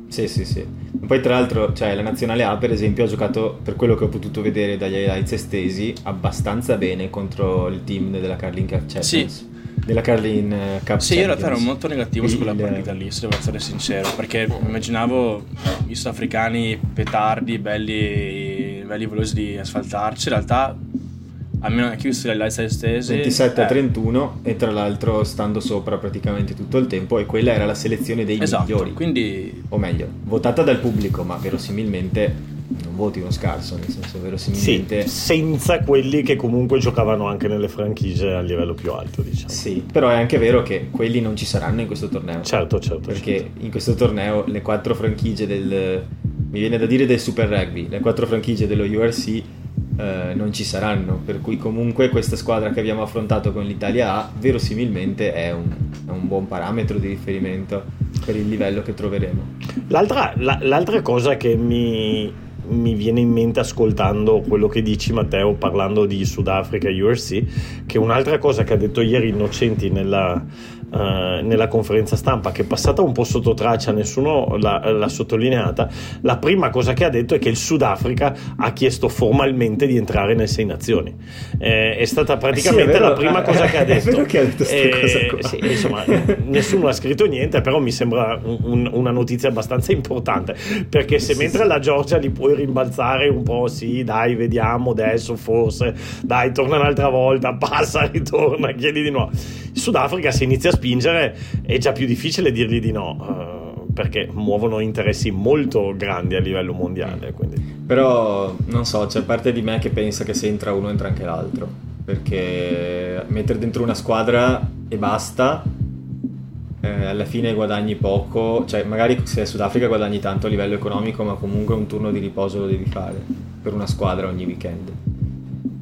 Speaker 1: Sì, sì, sì. Poi tra l'altro, cioè, la nazionale A per esempio ha giocato, per quello che ho potuto vedere dagli highlights estesi, abbastanza bene contro il team della Carlin Cup Champions.
Speaker 2: Sì.
Speaker 1: Della Carlin eh, Cup
Speaker 2: Sì, io in realtà ero molto negativo su quella partita lì, se devo essere sincero, perché immaginavo i sudafricani petardi, belli, belli veloci di asfaltarci, in realtà almeno anche io sulle highlights estese
Speaker 1: 27 a 31 eh. e tra l'altro stando sopra praticamente tutto il tempo e quella era la selezione dei
Speaker 2: esatto,
Speaker 1: migliori
Speaker 2: quindi...
Speaker 1: o meglio votata dal pubblico ma verosimilmente non voti uno scarso nel senso verosimilmente
Speaker 3: sì, senza quelli che comunque giocavano anche nelle franchigie a livello più alto diciamo
Speaker 1: sì però è anche vero che quelli non ci saranno in questo torneo
Speaker 3: certo certo
Speaker 1: perché
Speaker 3: certo.
Speaker 1: in questo torneo le quattro franchigie del mi viene da dire del Super Rugby le quattro franchigie dello URC eh, non ci saranno, per cui comunque questa squadra che abbiamo affrontato con l'Italia A verosimilmente è un, è un buon parametro di riferimento per il livello che troveremo.
Speaker 3: L'altra, la, l'altra cosa che mi, mi viene in mente ascoltando quello che dici Matteo parlando di Sudafrica URC che un'altra cosa che ha detto ieri Innocenti nella, uh, nella conferenza stampa che è passata un po' sotto traccia, nessuno l'ha, l'ha, sottolineata, la prima cosa che ha detto è che il Sudafrica ha chiesto formalmente di entrare nelle sei nazioni. Eh, è stata praticamente eh sì, è la prima cosa che ha detto.
Speaker 1: Che ha detto eh,
Speaker 3: sì, insomma, nessuno ha scritto niente, però mi sembra un, una notizia abbastanza importante, perché se sì, mentre la Georgia li puoi rimbalzare un po', sì, dai, vediamo adesso, forse, dai, torna un'altra volta, passa, ritorna, chiedi di nuovo. Il Sudafrica se inizia a spingere è già più difficile dirgli di no. Uh, perché muovono interessi molto grandi a livello mondiale. Quindi.
Speaker 1: Però non so, c'è parte di me che pensa che se entra uno entra anche l'altro. Perché mettere dentro una squadra e basta, eh, alla fine guadagni poco. Cioè, magari se è Sudafrica guadagni tanto a livello economico, ma comunque un turno di riposo lo devi fare per una squadra ogni weekend.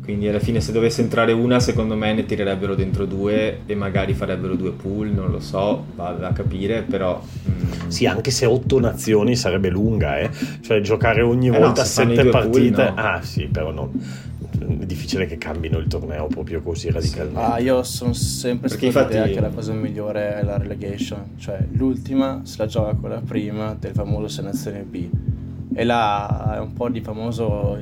Speaker 1: Quindi alla fine se dovesse entrare una, secondo me ne tirerebbero dentro due e magari farebbero due pool, non lo so, va da capire, però...
Speaker 3: Mm. Sì, anche se otto nazioni sarebbe lunga, eh? Cioè giocare ogni eh volta no, sette partite... Pool, no. Ah sì, però no. È difficile che cambino il torneo proprio così radicalmente.
Speaker 2: Ah, io sono sempre stato infatti... che la cosa migliore è la relegation, cioè l'ultima se la gioca con la prima del famoso selezione B. E là è un po' di famoso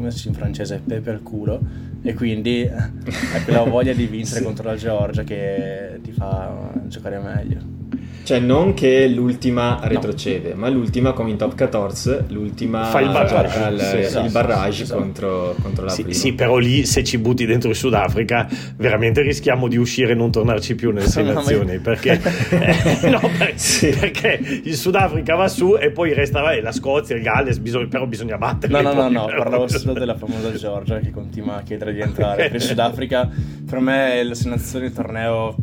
Speaker 2: come in francese, pepe al culo e quindi è quella voglia di vincere sì. contro la Georgia che ti fa giocare meglio.
Speaker 1: Cioè, non che l'ultima retrocede, no. ma l'ultima, come in top 14, l'ultima
Speaker 3: fa il barrage,
Speaker 1: il, sì, esatto, il barrage esatto. Contro, contro, la
Speaker 3: sì,
Speaker 1: prima.
Speaker 3: Sì, però lì se ci butti dentro il Sudafrica, veramente rischiamo di uscire e non tornarci più nelle sei nazioni. Perché, eh, no, per, sì. perché il Sudafrica va su e poi resta vai, la Scozia, il Galles, bisogna, però bisogna battere.
Speaker 2: No, no, no, no, parlavo solo della famosa Georgia che continua a chiedere di entrare. Per il Sudafrica, per me, è la nazione del torneo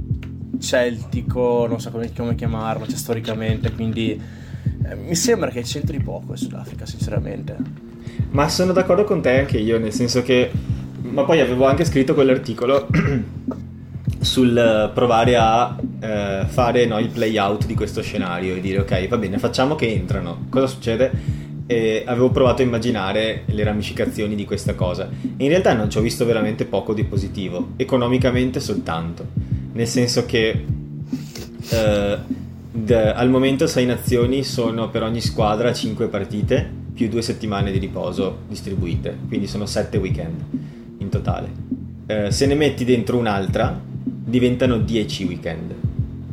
Speaker 2: celtico, non so come, come chiamarlo, cioè storicamente, quindi eh, mi sembra che c'entri poco il Sudafrica, sinceramente.
Speaker 1: Ma sono d'accordo con te anche io, nel senso che... Ma poi avevo anche scritto quell'articolo sul provare a eh, fare no, il play out di questo scenario e dire ok, va bene, facciamo che entrano. Cosa succede? E avevo provato a immaginare le ramificazioni di questa cosa. In realtà non ci ho visto veramente poco di positivo, economicamente soltanto nel senso che eh, d- al momento 6 nazioni sono per ogni squadra 5 partite più 2 settimane di riposo distribuite, quindi sono 7 weekend in totale. Eh, se ne metti dentro un'altra diventano 10 weekend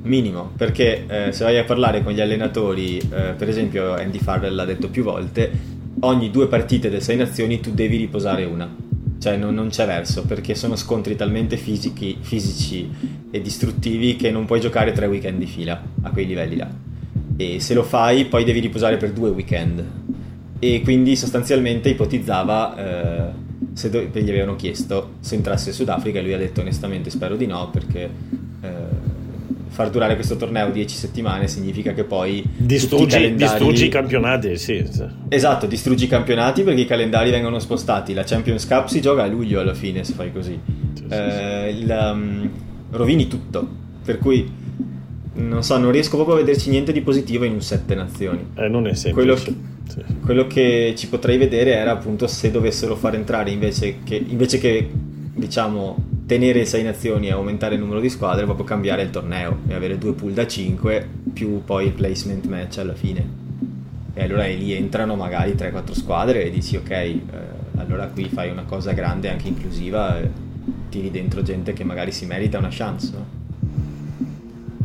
Speaker 1: minimo perché eh, se vai a parlare con gli allenatori eh, per esempio Andy Farrell l'ha detto più volte ogni due partite delle 6 nazioni tu devi riposare una cioè non, non c'è verso perché sono scontri talmente fisici, fisici e distruttivi che non puoi giocare tre weekend di fila a quei livelli là. E se lo fai poi devi riposare per due weekend. E quindi sostanzialmente ipotizzava eh, se do- gli avevano chiesto se entrasse in Sudafrica e lui ha detto onestamente spero di no perché eh, far durare questo torneo 10 settimane significa che poi
Speaker 3: distruggi, i, calendari... distruggi i campionati, sì, sì,
Speaker 1: Esatto, distruggi i campionati perché i calendari vengono spostati. La Champions Cup si gioca a luglio alla fine se fai così. Sì, eh, il, um, rovini tutto. Per cui non so, non riesco proprio a vederci niente di positivo in un sette nazioni.
Speaker 3: Eh, non è semplice.
Speaker 1: Quello che, sì. quello che ci potrei vedere era appunto se dovessero far entrare invece che, invece che diciamo tenere sei nazioni e aumentare il numero di squadre, proprio cambiare il torneo e avere due pool da 5 più poi il placement match alla fine. E allora lì entrano magari 3-4 squadre e dici ok, eh, allora qui fai una cosa grande anche inclusiva e tiri dentro gente che magari si merita una chance, no?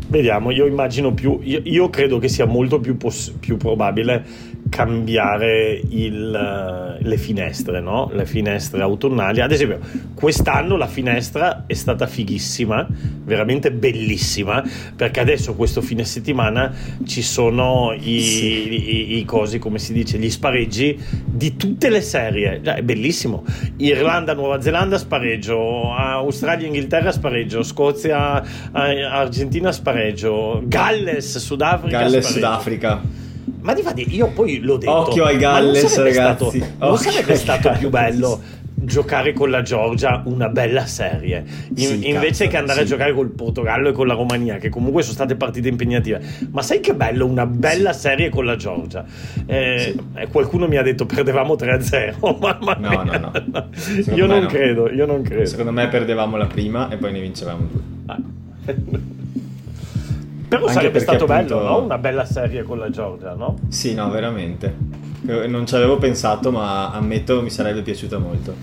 Speaker 3: Vediamo, io immagino più, io, io credo che sia molto più, poss- più probabile cambiare il, eh, le finestre, no? le finestre autunnali. Ad esempio, quest'anno la finestra è stata fighissima, veramente bellissima, perché adesso questo fine settimana ci sono i, sì. i, i cosi, come si dice, gli spareggi di tutte le serie. È bellissimo. Irlanda, Nuova Zelanda spareggio, Australia, Inghilterra spareggio, Scozia, Argentina spareggio, Galles, Sudafrica.
Speaker 1: Galles, spareggio. Sudafrica
Speaker 3: ma di fatti io poi l'ho detto.
Speaker 1: Occhio ai Galles,
Speaker 3: non
Speaker 1: ragazzi.
Speaker 3: Stato, non sarebbe stato più bello giocare con la Georgia una bella serie in, sì, invece cazzo, che andare sì. a giocare col Portogallo e con la Romania che comunque sono state partite impegnative ma sai che bello una bella sì. serie con la Georgia eh, eh qualcuno mi ha detto perdevamo 3-0
Speaker 1: ma, no no no
Speaker 3: io non no. credo io non credo
Speaker 1: secondo me perdevamo la prima e poi ne vincevamo due
Speaker 3: ah. Però Anche sarebbe stato appunto... bello, no? Una bella serie con la Georgia, no?
Speaker 1: Sì, no, veramente. Non ci avevo pensato, ma ammetto mi sarebbe piaciuta molto.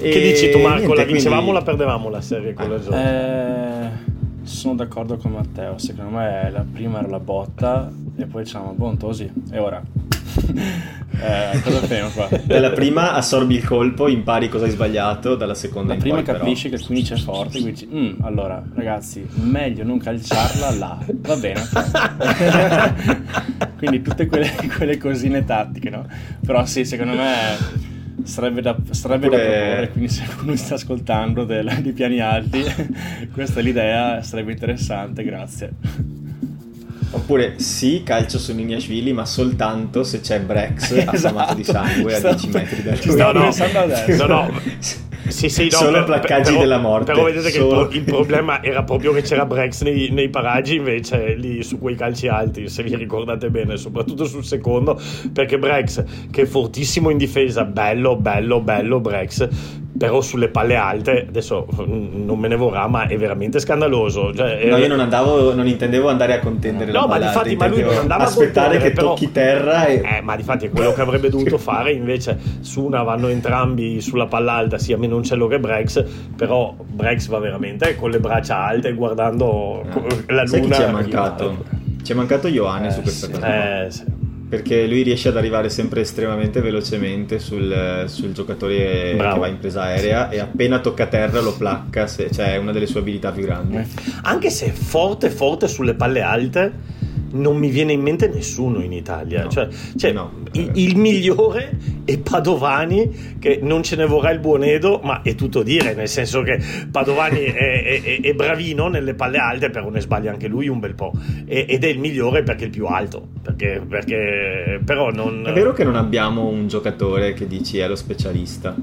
Speaker 3: E... Che dici tu, Marco? Niente, la vincevamo quindi... o la perdevamo la serie con la Georgia?
Speaker 2: Eh, sono d'accordo con Matteo. Secondo me la prima era la botta, e poi diciamo, buon tosi. E ora? eh, cosa fai qua?
Speaker 1: Dalla prima assorbi il colpo, impari cosa hai sbagliato, dalla seconda
Speaker 2: La prima
Speaker 1: poi,
Speaker 2: capisci
Speaker 1: però...
Speaker 2: che il 15 è forte, quindi dici, mm, allora ragazzi, meglio non calciarla là, va bene. quindi tutte quelle, quelle, cosine tattiche, no? Però sì, secondo me sarebbe da, sarebbe Oppure... da proporre, quindi se qualcuno sta ascoltando del, di piani alti, questa è l'idea, sarebbe interessante, grazie.
Speaker 1: Oppure sì, calcio su Niniashvili, ma soltanto se c'è Brex esatto. affamato di sangue a 10 metri da lui.
Speaker 3: No, no, no, no. Sì, sì, no,
Speaker 1: Solo per, placcaggi
Speaker 3: però,
Speaker 1: della morte.
Speaker 3: Però vedete Solo... che il, pro- il, problema era proprio che c'era Brex nei, nei, paraggi, invece lì su quei calci alti, se vi ricordate bene, soprattutto sul secondo, perché Brex, che è fortissimo in difesa, bello, bello, bello Brex, però sulle palle alte, adesso mm, non me ne vorrà, ma è veramente scandaloso. Cioè,
Speaker 1: no, io non andavo, non intendevo andare a contendere
Speaker 3: no, ma difatti, ma lui non andava
Speaker 1: aspettare che
Speaker 3: però,
Speaker 1: tocchi terra. E...
Speaker 3: Eh, ma difatti è quello che avrebbe dovuto fare. Invece, su una vanno entrambi sulla palla alta, sia Menoncello che Brex. Però Brex va veramente con le braccia alte, guardando eh. la luna.
Speaker 1: Sai chi ci è mancato? Ci è mancato Ioane eh, su questa sì. cosa. Eh, sì perché lui riesce ad arrivare sempre estremamente velocemente sul, sul giocatore Bravo. che va in presa aerea e appena tocca terra lo placca, se, cioè è una delle sue abilità più grandi.
Speaker 3: Anche se è forte forte sulle palle alte non mi viene in mente nessuno in Italia. No. Cioè, cioè no, il, il, migliore è Padovani, che non ce ne vorrà il buon Edo, ma è tutto dire, nel senso che Padovani è, è, è, bravino nelle palle alte, però ne sbaglia anche lui un bel po'. E, ed è il migliore perché è il più alto. Perché, perché però non...
Speaker 1: È vero che non abbiamo un giocatore che dici è lo specialista.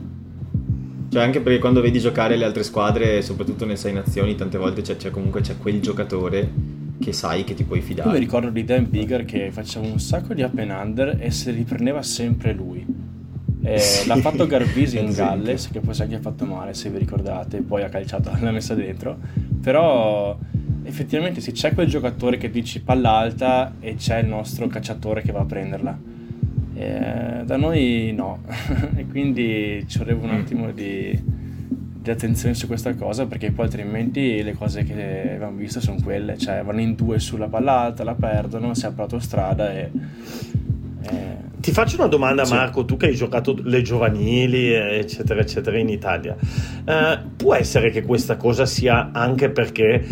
Speaker 1: Cioè, anche perché quando vedi giocare le altre squadre, soprattutto nelle sei nazioni, tante volte c'è, c'è comunque c'è quel giocatore che sai che ti puoi fidare.
Speaker 2: Io mi ricordo di Dan Bigger che faceva un sacco di up and under e se li prendeva sempre lui. Sì, l'ha fatto Garbisi in Galles, che poi sa che ha fatto male, se vi ricordate, poi ha calciato, l'ha messa dentro. Però effettivamente se c'è quel giocatore che dici palla alta e c'è il nostro cacciatore che va a prenderla. E da noi no, e quindi ci vorrebbe un attimo di di attenzione su questa cosa perché poi altrimenti le cose che abbiamo visto sono quelle, cioè vanno in due sulla pallata, la perdono, si apre l'autostrada e...
Speaker 3: e... Ti faccio una domanda sì. Marco, tu che hai giocato le giovanili eccetera eccetera in Italia, uh, può essere che questa cosa sia anche perché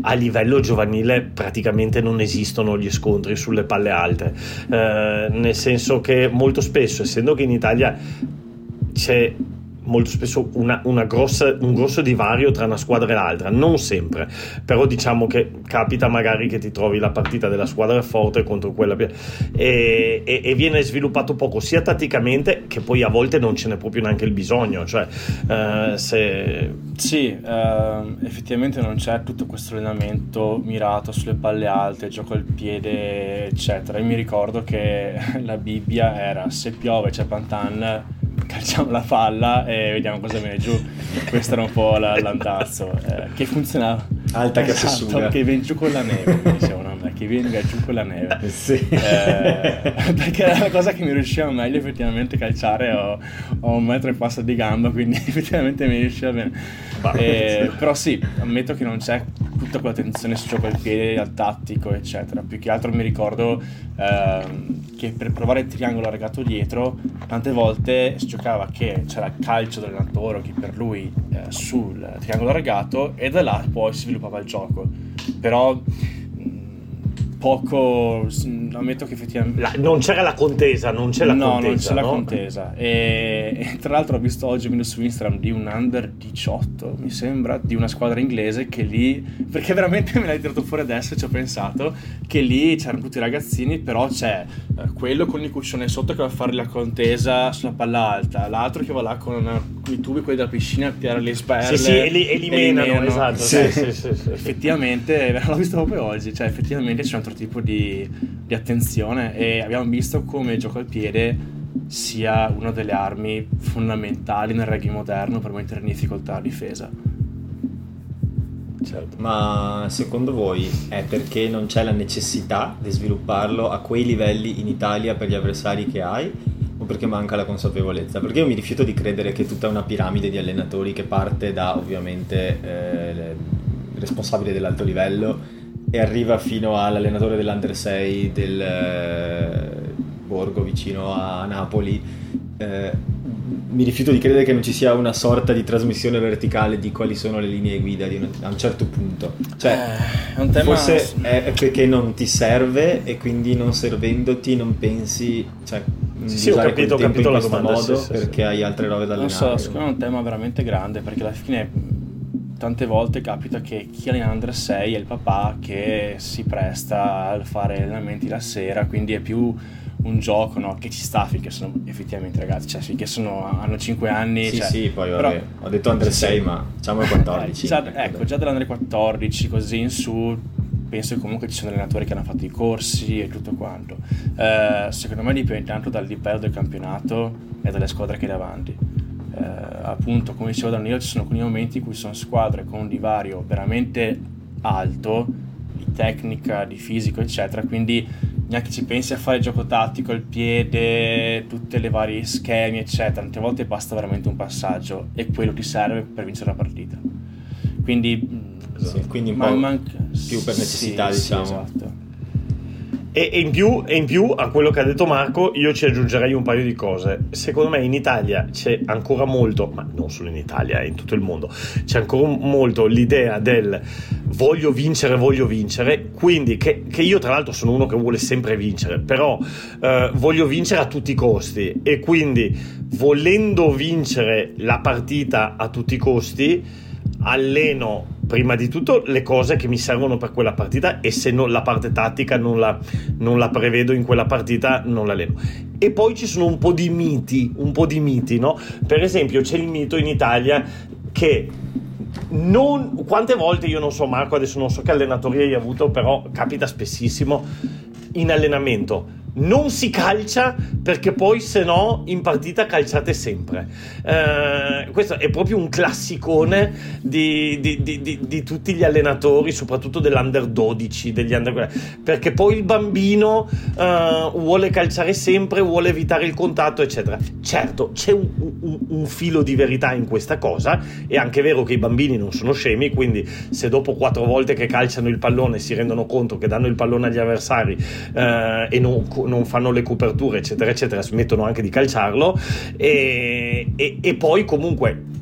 Speaker 3: a livello giovanile praticamente non esistono gli scontri sulle palle alte, uh, nel senso che molto spesso, essendo che in Italia c'è molto spesso una, una grossa, un grosso divario tra una squadra e l'altra, non sempre, però diciamo che capita magari che ti trovi la partita della squadra forte contro quella. E, e, e, viene sviluppato poco sia tatticamente che poi a volte non ce n'è proprio neanche il bisogno, cioè uh, se...
Speaker 2: Sì, uh, effettivamente non c'è tutto questo allenamento mirato sulle palle alte, gioco al piede, eccetera. Io mi ricordo che la Bibbia era se piove c'è Pantan calciamo la palla e vediamo cosa viene giù. Questo era un po' la, l'andazzo, eh, che funzionava.
Speaker 1: Alta che esatto, si
Speaker 2: suga. Che viene giù con la neve, a me, che venga giù con la neve.
Speaker 1: Sì.
Speaker 2: Eh, perché era la cosa che mi riusciva meglio effettivamente calciare, ho, ho un metro e passa di gamba, quindi effettivamente mi riusciva bene. Eh, però sì, ammetto che non c'è tutta quella tensione su gioco al piede, al tattico, eccetera. Più che altro mi ricordo ehm, che per provare il triangolo regato dietro, tante volte si giocava che c'era il calcio dell'allenatore che per lui eh, sul triangolo regato e da là poi si sviluppava il gioco. Però poco ammetto che effettivamente
Speaker 3: la, non c'era la contesa non c'è la
Speaker 2: no,
Speaker 3: contesa
Speaker 2: non c'è
Speaker 3: no?
Speaker 2: la contesa e, e, tra l'altro ho visto oggi un su Instagram di un under 18 mi sembra di una squadra inglese che lì perché veramente me l'hai tirato fuori adesso e ci ho pensato che lì c'erano tutti i ragazzini però c'è eh, quello con il cuscione sotto che va a fare la contesa sulla palla alta l'altro che va là con, una, con i tubi quelli da piscina a tirare le sperle
Speaker 3: sì sì e li, e li menano, menano esatto sì.
Speaker 2: Sì, sì, effettivamente l'ho visto proprio oggi cioè effettivamente c'è un altro tipo di, di attenzione e abbiamo visto come il gioco al piede sia una delle armi fondamentali nel rugby moderno per mettere in difficoltà la difesa.
Speaker 1: Certo. Ma secondo voi è perché non c'è la necessità di svilupparlo a quei livelli in Italia per gli avversari che hai o perché manca la consapevolezza? Perché io mi rifiuto di credere che tutta una piramide di allenatori che parte da ovviamente eh, responsabile dell'alto livello e arriva fino all'allenatore dell'Under 6 del eh, Borgo vicino a Napoli. Eh, mi rifiuto di credere che non ci sia una sorta di trasmissione verticale di quali sono le linee guida una, a un certo punto. Cioè, eh, è tema... forse è perché non ti serve e quindi non servendoti non pensi... Cioè,
Speaker 3: sì, sì ho capito, ho capito la domanda
Speaker 1: modo
Speaker 3: sì,
Speaker 1: perché
Speaker 3: sì.
Speaker 1: hai altre robe da allenare.
Speaker 2: Non so, secondo me è un tema veramente grande perché alla fine tante volte capita che chi è in under 6 è il papà che si presta a fare allenamenti la sera, quindi è più un gioco no? che ci sta finché sono effettivamente ragazzi, cioè finché sono, hanno 5 anni.
Speaker 1: Sì,
Speaker 2: cioè,
Speaker 1: sì, poi però, vabbè, ho detto under 6, ma diciamo 14.
Speaker 2: Eh, già, ecco, già dall'under 14 così in su penso che comunque ci sono allenatori che hanno fatto i corsi e tutto quanto. Eh, secondo me dipende tanto dal livello del campionato e dalle squadre che hai davanti. Eh, appunto come dicevo Danilo ci sono alcuni momenti in cui sono squadre con un divario veramente alto di tecnica, di fisico eccetera. Quindi neanche ci pensi a fare il gioco tattico, il piede, tutte le varie schemi eccetera. Tante volte basta veramente un passaggio e quello ti serve per vincere la partita. Quindi
Speaker 1: sì, quindi un po' manca... più per necessità
Speaker 2: sì,
Speaker 1: diciamo
Speaker 2: sì, esatto
Speaker 3: e, e, in più, e, in più, a quello che ha detto Marco, io ci aggiungerei un paio di cose. Secondo me in Italia c'è ancora molto, ma non solo in Italia, in tutto il mondo, c'è ancora molto l'idea del voglio vincere, voglio vincere. Quindi, che, che io tra l'altro sono uno che vuole sempre vincere, però eh, voglio vincere a tutti i costi. E quindi, volendo vincere la partita a tutti i costi, alleno prima di tutto le cose che mi servono per quella partita e se non, la parte tattica non la, non la, prevedo in quella partita non la alleno e poi ci sono un po' di miti un po' di miti no? Per esempio c'è il mito in Italia che non, quante volte io non so Marco adesso non so che allenatori hai avuto però capita spessissimo in allenamento non si calcia perché poi se no in partita calciate sempre. Eh, questo è proprio un classicone di, di, di, di, tutti gli allenatori, soprattutto dell'under 12, degli under... perché poi il bambino eh, vuole calciare sempre, vuole evitare il contatto, eccetera. Certo, c'è un, un, un, filo di verità in questa cosa, è anche vero che i bambini non sono scemi, quindi se dopo quattro volte che calciano il pallone si rendono conto che danno il pallone agli avversari eh, e non non fanno le coperture, eccetera, eccetera, smettono anche di calciarlo. E, e, e poi comunque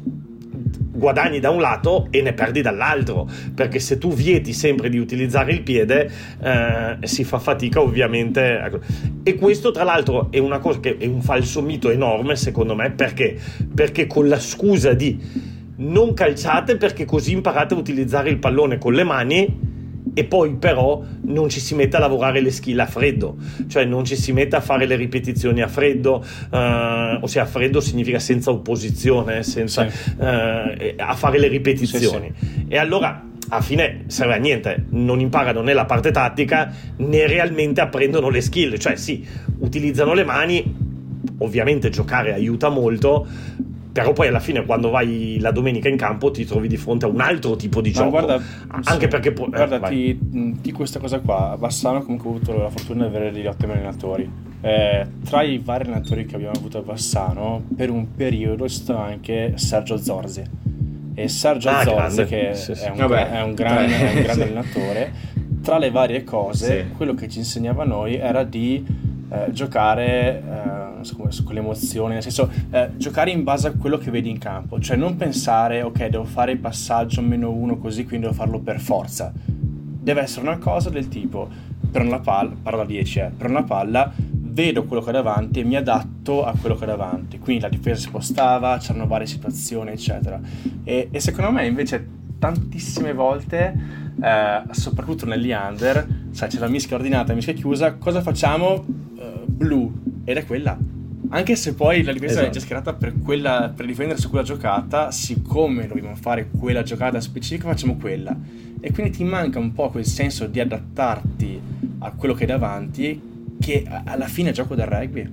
Speaker 3: guadagni da un lato e ne perdi dall'altro, perché se tu vieti sempre di utilizzare il piede eh, si fa fatica ovviamente. Ecco. E questo tra l'altro è una cosa che è un falso mito enorme secondo me, perché? Perché con la scusa di non calciate perché così imparate a utilizzare il pallone con le mani e poi però non ci si mette a lavorare le skill a freddo, cioè non ci si mette a fare le ripetizioni a freddo, eh, ossia a freddo significa senza opposizione, senza, sì. eh, a fare le ripetizioni. Sì, sì. E allora a fine serve a niente, non imparano né la parte tattica né realmente apprendono le skill, cioè sì, utilizzano le mani, ovviamente giocare aiuta molto, però poi alla fine quando vai la domenica in campo ti trovi di fronte a un altro tipo di Ma gioco.
Speaker 2: guarda, anche sì, perché pu- guarda eh, ti, ti, questa cosa qua a Bassano comunque ho avuto la fortuna di avere degli ottimi allenatori. Eh, tra i vari allenatori che abbiamo avuto a Bassano per un periodo è stato anche Sergio Zorzi. E Sergio ah, Zorzi che sì, sì. È, un, Vabbè, è, un gran, è, un grande allenatore. Tra le varie cose quello che ci insegnava a noi era di eh, giocare eh, con l'emozione, nel senso eh, giocare in base a quello che vedi in campo, cioè non pensare ok devo fare il passaggio meno uno così quindi devo farlo per forza, deve essere una cosa del tipo per una palla, parlo da 10, eh, per una palla vedo quello che ho davanti e mi adatto a quello che ho davanti, quindi la difesa si spostava, c'erano varie situazioni eccetera. E, e secondo me invece tantissime volte, eh, soprattutto negli under, sai c'è la mischia ordinata, la mischia chiusa, cosa facciamo? Blu, ed è quella anche se poi la difesa esatto. è già schierata per, quella, per difendere su quella giocata, siccome dobbiamo fare quella giocata specifica, facciamo quella. E quindi ti manca un po' quel senso di adattarti a quello che hai davanti, che alla fine è gioco del rugby.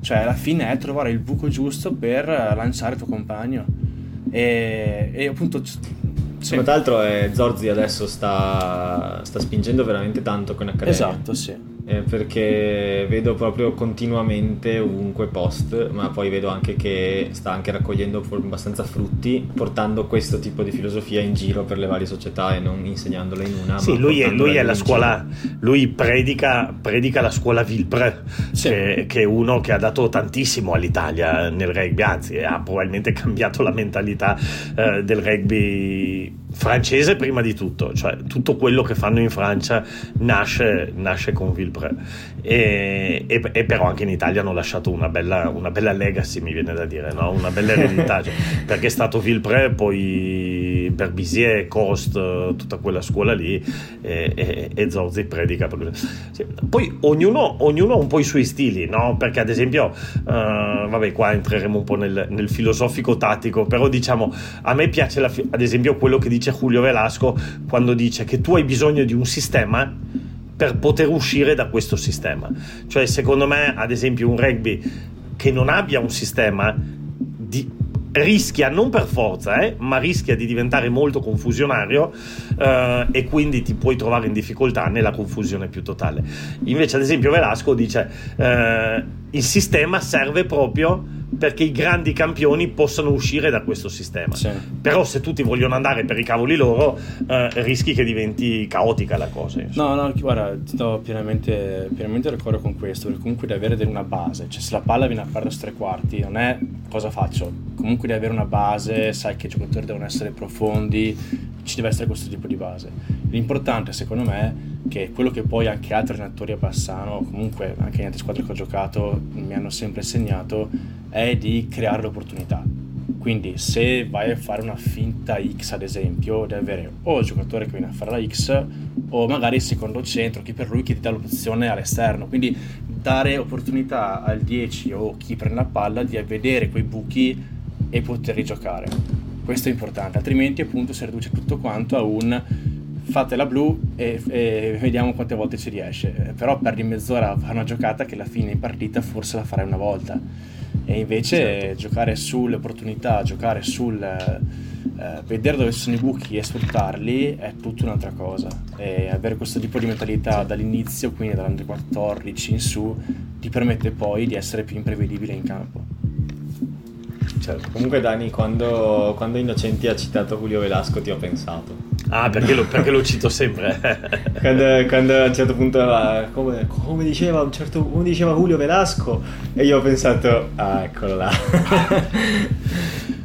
Speaker 2: Cioè, alla fine è trovare il buco giusto per lanciare il tuo compagno. E, e appunto.
Speaker 1: Sì. Tra l'altro, eh, Zorzi adesso sta, sta spingendo veramente tanto con Accademia.
Speaker 2: Esatto, sì
Speaker 1: eh, perché vedo proprio continuamente ovunque post, ma poi vedo anche che sta anche raccogliendo abbastanza frutti, portando questo tipo di filosofia in giro per le varie società e non insegnandole in una.
Speaker 3: Sì, lui è, lui è la scuola, lui predica, predica, la scuola Vilpre, sì. che, che, è uno che ha dato tantissimo all'Italia nel rugby, anzi ha probabilmente cambiato la mentalità eh, del rugby francese prima di tutto, cioè tutto quello che fanno in Francia nasce, nasce con Villepre e, e, e, però anche in Italia hanno lasciato una bella, una bella legacy mi viene da dire, no? una bella eredità, cioè, perché è stato Villepre poi Berbizier, Cost, tutta quella scuola lì e, e, e Zorzi predica. Poi ognuno, ognuno, ha un po' i suoi stili, no? perché ad esempio, uh, vabbè qua entreremo un po' nel, nel filosofico tattico, però diciamo a me piace la, ad esempio quello che dice Julio Velasco quando dice che tu hai bisogno di un sistema per poter uscire da questo sistema. Cioè, secondo me, ad esempio, un rugby che non abbia un sistema di, rischia non per forza, eh, ma rischia di diventare molto confusionario eh, e quindi ti puoi trovare in difficoltà nella confusione più totale. Invece, ad esempio, Velasco dice eh, il sistema serve proprio perché i grandi campioni possano uscire da questo sistema. Sì. Però se tutti vogliono andare per i cavoli loro, eh, rischi che diventi caotica la cosa.
Speaker 2: Insomma. No, no, guarda, ti do pienamente, pienamente d'accordo con questo, perché comunque devi avere una base, cioè se la palla viene a perdere tre quarti, non è cosa faccio, comunque devi avere una base, sai che i giocatori devono essere profondi, ci deve essere questo tipo di base. L'importante secondo me è che quello che poi anche altri allenatori a Bassano, comunque anche in altre squadre che ho giocato, mi hanno sempre insegnato, è di creare l'opportunità. Quindi se vai a fare una finta X ad esempio, devi avere o il giocatore che viene a fare la X o magari il secondo centro, chi per lui che ti dà l'opzione all'esterno. Quindi dare opportunità al 10 o chi prende la palla di vedere quei buchi e poterli giocare. Questo è importante, altrimenti appunto si riduce tutto quanto a un fate la blu e, e, vediamo quante volte ci riesce. Però perdi mezz'ora a fare una giocata che alla fine in partita forse la farai una volta. E invece certo. giocare sulle opportunità, giocare sul eh, vedere dove sono i buchi e sfruttarli è tutta un'altra cosa. E avere questo tipo di mentalità dall'inizio, quindi dall'Under 14 in su, ti permette poi di essere più imprevedibile in campo.
Speaker 1: Certo. Comunque Dani, quando, quando Innocenti ha citato Julio Velasco ti ho pensato.
Speaker 3: Ah, perché lo, perché lo cito sempre.
Speaker 1: quando, quando, a un certo punto, come, come, diceva, certo, come, diceva, Julio Velasco, e io ho pensato, ah, eccolo là.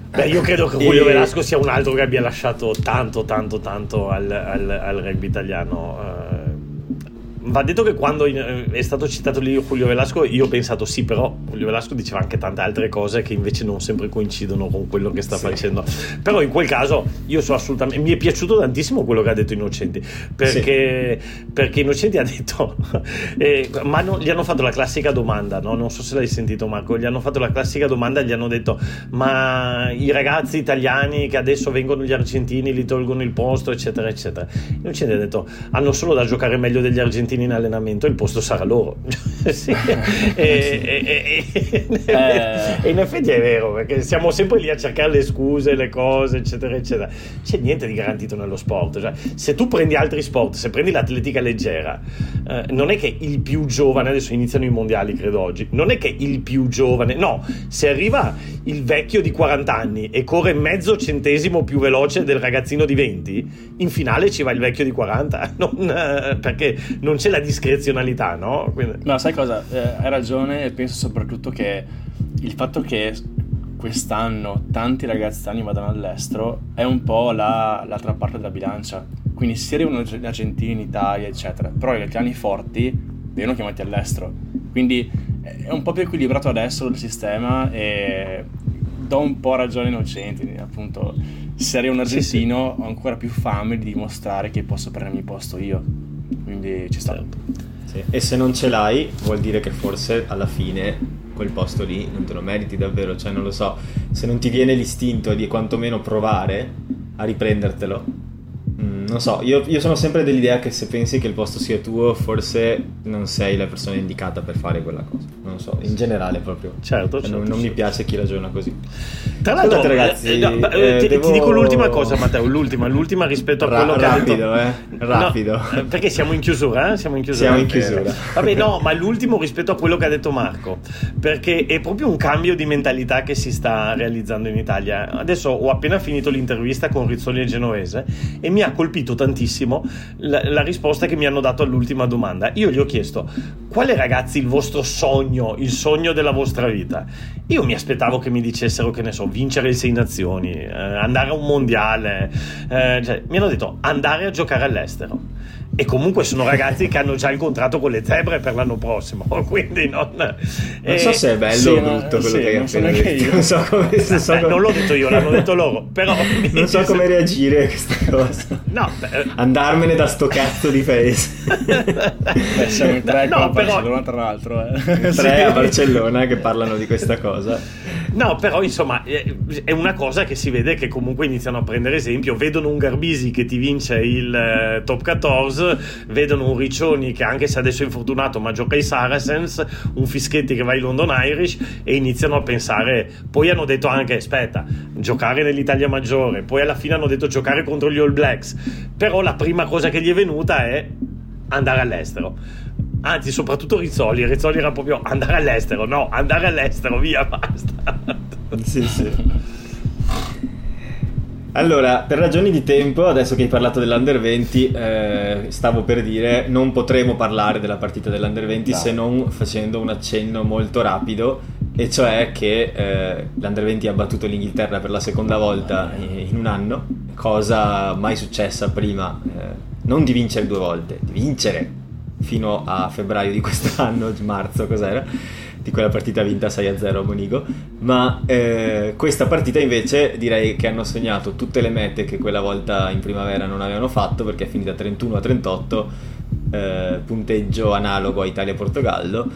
Speaker 3: Beh, io credo che Julio e... Velasco sia un altro che abbia lasciato tanto, tanto, tanto al, al, al rugby italiano. Va detto che quando è stato citato lì Julio Velasco, io ho pensato sì, però Julio Velasco diceva anche tante altre cose che invece non sempre coincidono con quello che sta sì. facendo. Però in quel caso io sono assolutamente. Mi è piaciuto tantissimo quello che ha detto Innocenti. Perché, sì. perché Innocenti ha detto. Eh, ma no, gli hanno fatto la classica domanda, no? non so se l'hai sentito Marco. Gli hanno fatto la classica domanda e gli hanno detto: Ma i ragazzi italiani che adesso vengono gli argentini, li tolgono il posto, eccetera, eccetera. Innocenti ha detto: Hanno solo da giocare meglio degli argentini in allenamento il posto sarà loro sì. e, e, e, eh. e, in effetti è vero perché siamo sempre lì a cercare le scuse le cose eccetera eccetera c'è niente di garantito nello sport cioè, se tu prendi altri sport se prendi l'atletica leggera eh, non è che il più giovane adesso iniziano i mondiali credo oggi non è che il più giovane no se arriva il vecchio di 40 anni e corre mezzo centesimo più veloce del ragazzino di 20 in finale ci va il vecchio di 40 non, eh, perché non c'è la discrezionalità, no?
Speaker 2: Quindi... No, sai cosa? Eh, hai ragione e penso soprattutto che il fatto che quest'anno tanti ragazzi italiani vadano all'estero è un po' la, l'altra parte della bilancia. Quindi si arrivano gli argentini in Italia, eccetera, però gli italiani forti vengono chiamati all'estero. Quindi è un po' più equilibrato adesso il sistema e do un po' ragione innocenti, appunto se arriva un argentino sì, sì. ho ancora più fame di dimostrare che posso prendermi posto io quindi ci sta. Certo.
Speaker 1: Sì. E se non ce l'hai, vuol dire che forse alla fine quel posto lì non te lo meriti davvero, cioè non lo so, se non ti viene l'istinto di quantomeno provare a riprendertelo, mm, non so, io, io, sono sempre dell'idea che se pensi che il posto sia tuo, forse non sei la persona indicata per fare quella cosa non so, in generale proprio.
Speaker 3: Certo,
Speaker 1: certo non, non mi piace chi ragiona così.
Speaker 3: Tra l'altro, Scusate, ragazzi, eh, no, eh, ti, devo... ti, dico l'ultima cosa, Matteo, l'ultima, l'ultima rispetto a quello
Speaker 1: Ra-
Speaker 3: rapido, che
Speaker 1: ha detto... eh? Rapido.
Speaker 3: No, perché siamo in chiusura, eh? Siamo in chiusura.
Speaker 1: Siamo in chiusura.
Speaker 3: Vabbè, no, ma l'ultimo rispetto a quello che ha detto Marco, perché è proprio un cambio di mentalità che si sta realizzando in Italia. Adesso ho appena finito l'intervista con Rizzoli e Genovese e mi ha colpito tantissimo la, la risposta che mi hanno dato all'ultima domanda. Io gli ho chiesto, quale ragazzi il vostro sogno, il sogno della vostra vita. Io mi aspettavo che mi dicessero, che ne so, vincere le sei nazioni, eh, andare a un mondiale. Eh, cioè, mi hanno detto andare a giocare all'estero e comunque sono ragazzi che hanno già il contratto con le zebre per l'anno prossimo quindi non, non
Speaker 1: eh, so se è bello sì, o brutto quello sì, che hai appena detto. non so come,
Speaker 3: so come... non l'ho detto io l'hanno detto loro però
Speaker 1: non so come reagire a questa cosa. No, beh, andarmene da sto cazzo di paese.
Speaker 2: Beh, siamo in tre no, però... Barcellona tra l'altro eh.
Speaker 1: tre sì. a Barcellona che parlano di questa cosa.
Speaker 3: No però insomma è una cosa che si vede che comunque iniziano a prendere esempio. Vedono un Garbisi che ti vince il eh, top 14 vedono un Riccioni che anche se adesso è infortunato ma gioca ai Saracens, un Fischetti che va ai London Irish e iniziano a pensare, poi hanno detto anche aspetta, giocare nell'Italia maggiore, poi alla fine hanno detto giocare contro gli All Blacks, però la prima cosa che gli è venuta è andare all'estero. Anzi soprattutto Rizzoli. Rizzoli era proprio andare all'estero. No andare all'estero via basta.
Speaker 1: Sì sì allora, per ragioni di tempo, adesso che hai parlato dell'Under 20, eh, stavo per dire non potremo parlare della partita dell'Under 20 no. se non facendo un accenno molto rapido, e cioè che eh, l'Under 20 ha battuto l'Inghilterra per la seconda volta in un anno, cosa mai successa prima, eh, non di vincere due volte, di vincere fino a febbraio di quest'anno, marzo, cos'era? Di quella partita vinta 6-0 a Monigo, ma eh, questa partita invece direi che hanno segnato tutte le mete che quella volta in primavera non avevano fatto perché è finita 31-38, eh, punteggio analogo a Italia-Portogallo.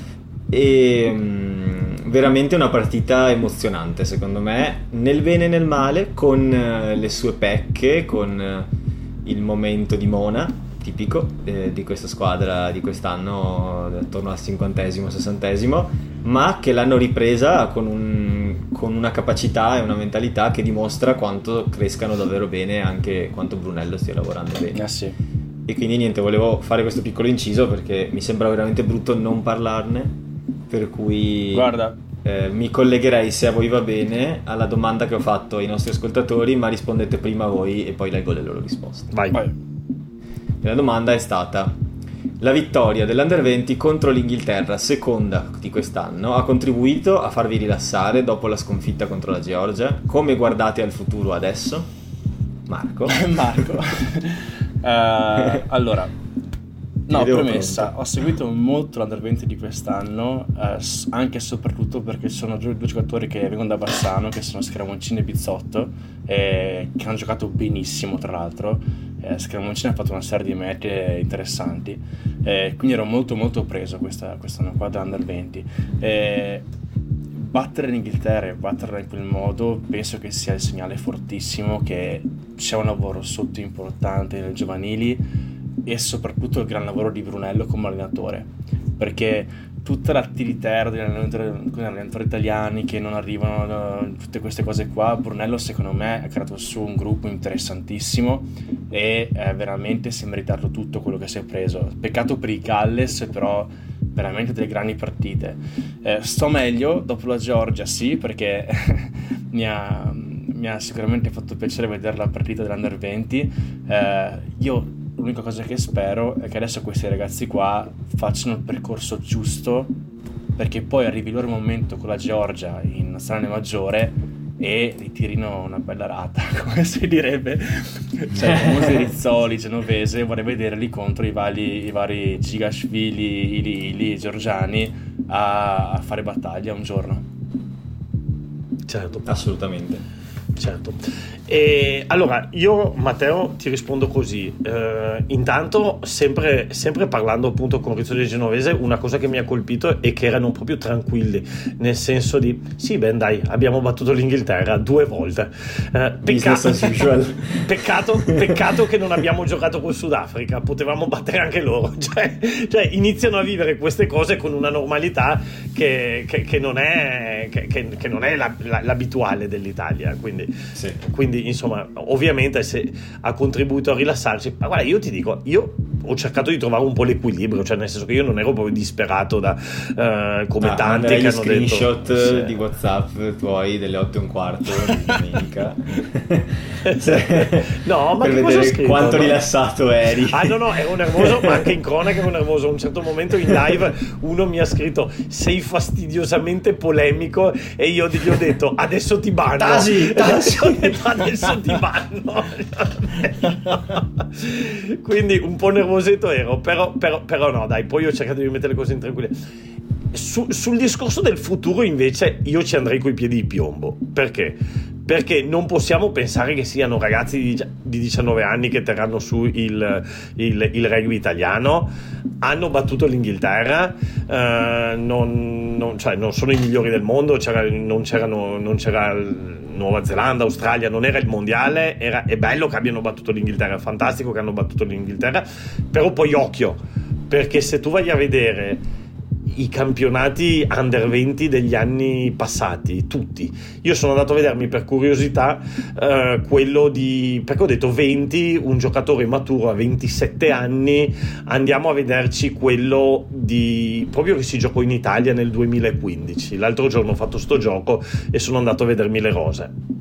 Speaker 1: E mh, mm, veramente una partita emozionante secondo me, nel bene e nel male, con eh, le sue pecche, con eh, il momento di Mona tipico eh, di questa squadra di quest'anno, attorno al cinquantesimo, sessantesimo, ma che l'hanno ripresa con, un, con, una capacità e una mentalità che dimostra quanto crescano davvero bene, anche quanto Brunello stia lavorando bene.
Speaker 2: Ah, sì.
Speaker 1: E quindi niente, volevo fare questo piccolo inciso perché mi sembra veramente brutto non parlarne, per cui...
Speaker 2: Guarda,
Speaker 1: eh, mi collegherei se a voi va bene alla domanda che ho fatto ai nostri ascoltatori, ma rispondete prima voi e poi leggo le loro risposte.
Speaker 3: Vai. Vai.
Speaker 1: La domanda è stata: La vittoria dell'Under 20 contro l'Inghilterra, seconda di quest'anno, ha contribuito a farvi rilassare dopo la sconfitta contro la Georgia. Come guardate al futuro adesso? Marco.
Speaker 2: Marco. uh, allora, No, premessa, pronto. ho seguito molto l'Under 20 di quest'anno, eh, anche e soprattutto perché ci sono due, giocatori che vengono da Bassano, che sono Scramoncini e Bizzotto, eh, che hanno giocato benissimo tra l'altro. Eh, Scramoncini ha fatto una serie di mete interessanti, eh, quindi ero molto molto preso questa, quest'anno qua da Under 20. Eh, battere l'Inghilterra e batterla in quel modo penso che sia il segnale fortissimo che c'è un lavoro sotto importante nelle giovanili e soprattutto il gran lavoro di Brunello come allenatore perché tutta l'attività degli allenatori, italiani che non arrivano tutte queste cose qua. Brunello secondo me ha creato su un gruppo interessantissimo e eh, veramente si è meritato tutto quello che si è preso. Peccato per i Galles però veramente delle grandi partite. Eh, sto meglio dopo la Georgia sì perché mi ha mi ha sicuramente fatto piacere vedere la partita dell'Under 20 eh, io l'unica cosa che spero è che adesso questi ragazzi qua facciano il percorso giusto perché poi arrivi il loro momento con la Georgia in nazionale maggiore e ritirino una bella rata, come si direbbe. Cioè, i famosi Rizzoli, Genovese, vorrei vederli contro i vari, i vari Gigashvili, Ili, Ili, Giorgiani a, a fare battaglia un giorno.
Speaker 1: Certo. Assolutamente.
Speaker 3: Certo. E allora, io Matteo ti rispondo così. Eh, intanto, sempre, sempre, parlando appunto con Rizzoli Genovese, una cosa che mi ha colpito è che erano proprio tranquilli, nel senso di sì, ben dai, abbiamo battuto l'Inghilterra due volte. Eh, peccato, peccato, peccato, che non abbiamo giocato col Sudafrica, potevamo battere anche loro. Cioè, cioè iniziano a vivere queste cose con una normalità che, che, che non è, che, non è la, la, l'abituale dell'Italia. Quindi, sì. quindi insomma, ovviamente se ha contribuito a rilassarci. Ma guarda, io ti dico, io ho cercato di trovare un po' l'equilibrio, cioè nel senso che io non ero proprio disperato da uh, come ah, tanti che hanno
Speaker 1: screenshot
Speaker 3: detto
Speaker 1: screenshot di WhatsApp tuoi delle 8 e un quarto di domenica.
Speaker 3: no, ma
Speaker 1: per
Speaker 3: che
Speaker 1: vedere
Speaker 3: scritto,
Speaker 1: quanto no? rilassato eri.
Speaker 3: Ah, no, no, ero nervoso, ma anche in cronaca ero nervoso. A un certo momento in live uno mi ha scritto "Sei fastidiosamente polemico" e io gli ho detto "Adesso ti banno".
Speaker 1: Tasi, tasi.
Speaker 3: Adesso ti banno. Quindi un po' nervosetto ero, però, però, però, no, dai, poi ho cercato di mettere le cose in tranquillità. Su, sul discorso del futuro, invece, io ci andrei coi piedi di piombo. Perché? Perché non possiamo pensare che siano ragazzi di, di 19 anni che terranno su il, il, il rugby italiano. Hanno battuto l'Inghilterra, eh, non, non, cioè, non, sono i migliori del mondo, c'era, non, non c'era Nuova Zelanda, Australia, non era il mondiale, era, è bello che abbiano battuto l'Inghilterra, è fantastico che hanno battuto l'Inghilterra, però poi occhio, perché se tu vai a vedere i campionati under 20 degli anni passati, tutti. Io sono andato a vedermi per curiosità eh, quello di perché ho detto 20, un giocatore maturo a 27 anni, andiamo a vederci quello di proprio che si giocò in Italia nel 2015. L'altro giorno ho fatto sto gioco e sono andato a vedermi le rose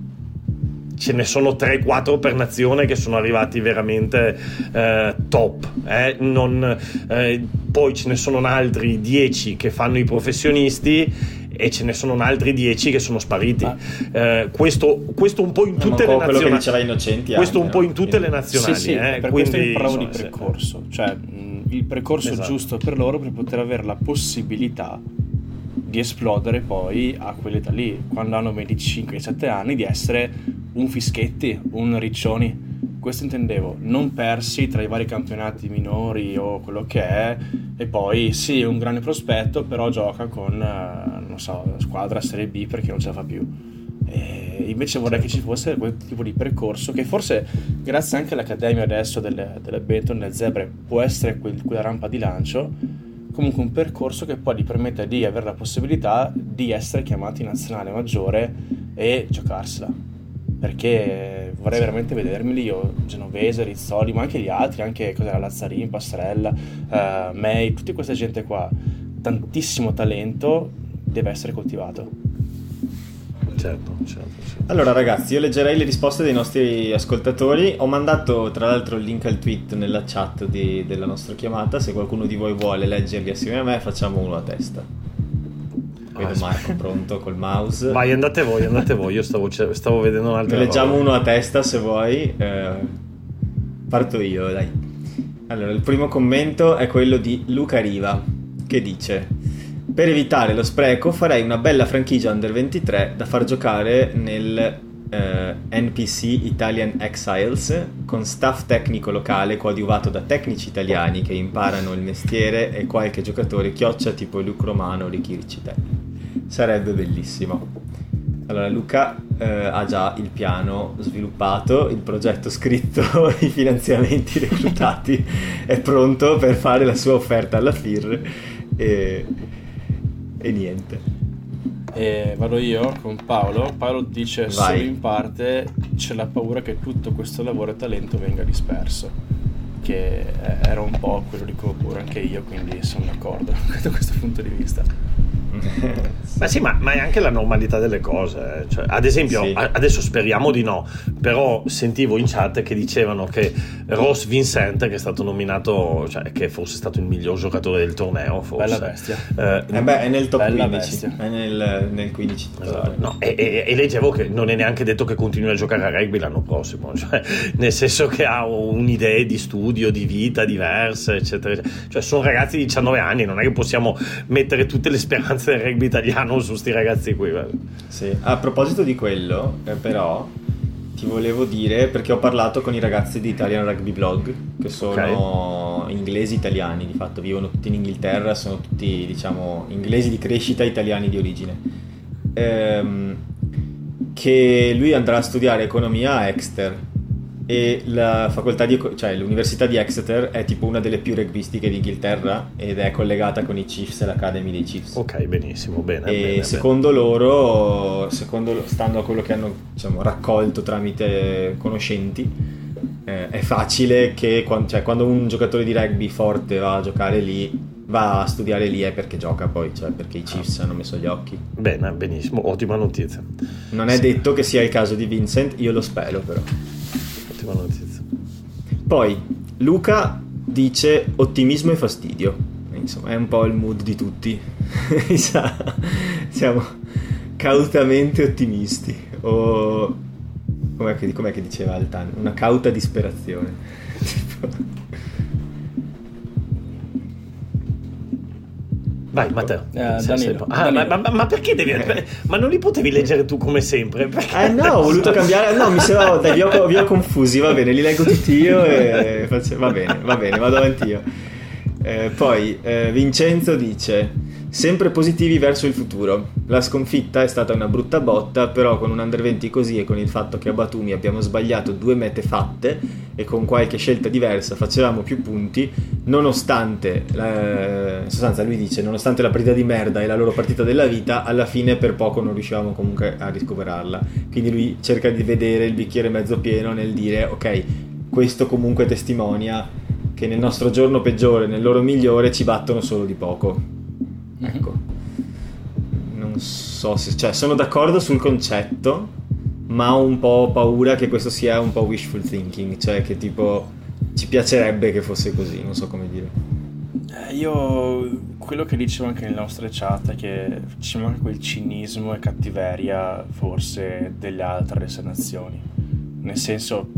Speaker 3: ce ne sono 3-4 per nazione che sono arrivati veramente eh, top. Eh? Non, eh, poi ce ne sono altri 10 che fanno i professionisti e ce ne sono altri 10 che sono spariti. Ah. Eh, questo, questo, un po' in tutte le nazionali.
Speaker 1: Innocenti
Speaker 3: questo
Speaker 1: anche,
Speaker 3: un po' in tutte le nazionali. Sì, sì,
Speaker 2: eh, per
Speaker 3: quindi,
Speaker 2: questo di percorso, cioè il percorso esatto. giusto per loro per poter avere la possibilità di esplodere poi a quell'età lì, quando hanno 25-27 anni, di essere un Fischetti, un Riccioni. Questo intendevo, non persi tra i vari campionati minori o quello che è, e poi sì, un grande prospetto, però gioca con, eh, non so, squadra Serie B perché non ce la fa più. E invece vorrei certo. che ci fosse quel tipo di percorso che forse, grazie anche all'Accademia adesso delle, delle Benton, delle Zebre, può essere quel, quella rampa di lancio comunque un percorso che poi gli permette di avere la possibilità di essere chiamati in nazionale maggiore e giocarsela. Perché vorrei veramente vedermeli io, Genovese, Rizzoli, ma anche gli altri, anche cos'era, Lazzarini, Pastrella, uh, May, tutta questa gente qua. Tantissimo talento deve essere coltivato.
Speaker 3: certo, certo, certo.
Speaker 1: Allora ragazzi, io leggerei le risposte dei nostri ascoltatori. Ho mandato tra l'altro il link al tweet nella chat di, della nostra chiamata. Se qualcuno di voi vuole leggerli assieme a me, facciamo uno a testa. Vedo Marco pronto col mouse.
Speaker 3: Vai, andate voi, andate voi. Io stavo, stavo vedendo un'altra
Speaker 1: cosa. Leggiamo uno a testa se vuoi. Eh, parto io, dai. Allora, il primo commento è quello di Luca Riva, che dice per evitare lo spreco farei una bella franchigia under 23 da far giocare nel eh, NPC Italian Exiles con staff tecnico locale coadiuvato da tecnici italiani che imparano il mestiere e qualche giocatore chioccia tipo Luke Romano o Riccitelli. Sarebbe bellissimo. Allora Luca eh, ha già il piano sviluppato, il progetto scritto, i finanziamenti reclutati, è pronto per fare la sua offerta alla FIR e e niente.
Speaker 2: E vado io con Paolo. Paolo dice Vai. solo in parte c'è la paura che tutto questo lavoro e talento venga disperso. Che era un po' quello di cui ho paura anche io, quindi sono d'accordo da questo punto di vista.
Speaker 3: ma sì, ma, ma, è anche la normalità delle cose. Cioè, ad esempio, sì. a, adesso speriamo di no, però sentivo in chat che dicevano che Ross Vincent, che è stato nominato, cioè che fosse stato il miglior giocatore del torneo, forse.
Speaker 2: Bella bestia.
Speaker 1: Eh, eh beh, è nel top Bella 15. Bestia. È nel, nel 15.
Speaker 3: Esatto. No, e, e, e, leggevo che non è neanche detto che continui a giocare a rugby l'anno prossimo, cioè, nel senso che ha un'idea di studio, di vita diversa, eccetera. eccetera. Cioè, sono ragazzi di 19 anni, non è che possiamo mettere tutte le speranze del rugby italiano su sti ragazzi qui.
Speaker 1: Sì. A proposito di quello, eh, però, ti volevo dire perché ho parlato con i ragazzi di Italian Rugby Blog, che sono okay. inglesi italiani, di fatto vivono tutti in Inghilterra, sono tutti, diciamo, inglesi di crescita, italiani di origine. Ehm, che lui andrà a studiare economia a Exeter e la facoltà di, cioè l'università di Exeter è tipo una delle più rugbistiche d'Inghilterra ed è collegata con i Chiefs e l'Academy dei Chiefs.
Speaker 3: Ok, benissimo, bene.
Speaker 1: E
Speaker 3: bene,
Speaker 1: secondo bene. loro, secondo, stando a quello che hanno diciamo, raccolto tramite conoscenti, eh, è facile che quando, cioè, quando un giocatore di rugby forte va a giocare lì va a studiare lì è perché gioca poi, cioè perché i Chiefs ah. hanno messo gli occhi.
Speaker 3: Bene, benissimo, ottima notizia.
Speaker 1: Non è sì. detto che sia il caso di Vincent, io lo spero però
Speaker 3: ottima notizia.
Speaker 1: Poi Luca dice ottimismo e fastidio. Insomma, è un po' il mood di tutti. Siamo cautamente ottimisti. O com'è che, com'è che diceva Altan? Una cauta disperazione.
Speaker 3: Vai Matteo. Eh, ah, ma, ma, ma, perché devi... ma non li potevi leggere tu come sempre?
Speaker 1: Eh no, ho voluto cambiare... No, mi sembrava... Dai, vi ho, vi ho, confusi, va bene, li leggo tutti io e... Va bene, va bene, vado avanti io. Eh, poi eh, Vincenzo dice sempre positivi verso il futuro. La sconfitta è stata una brutta botta, però con un under 20 così e con il fatto che a Batumi abbiamo sbagliato due mete fatte e con qualche scelta diversa facevamo più punti, nonostante, la, in sostanza lui dice, nonostante la partita di merda e la loro partita della vita, alla fine per poco non riuscivamo comunque a riscoverarla. Quindi lui cerca di vedere il bicchiere mezzo pieno nel dire, ok, questo comunque testimonia che nel nostro giorno peggiore, nel loro migliore, ci battono solo di poco Mhm. Ecco. Non so se... Cioè, sono d'accordo sul concetto, ma ho un po' paura che questo sia un po' wishful thinking, cioè che tipo ci piacerebbe che fosse così, non so come dire.
Speaker 2: Eh, io quello che dicevo anche nelle nostre chat è che ci manca quel cinismo e cattiveria forse delle altre nazioni. Nel senso,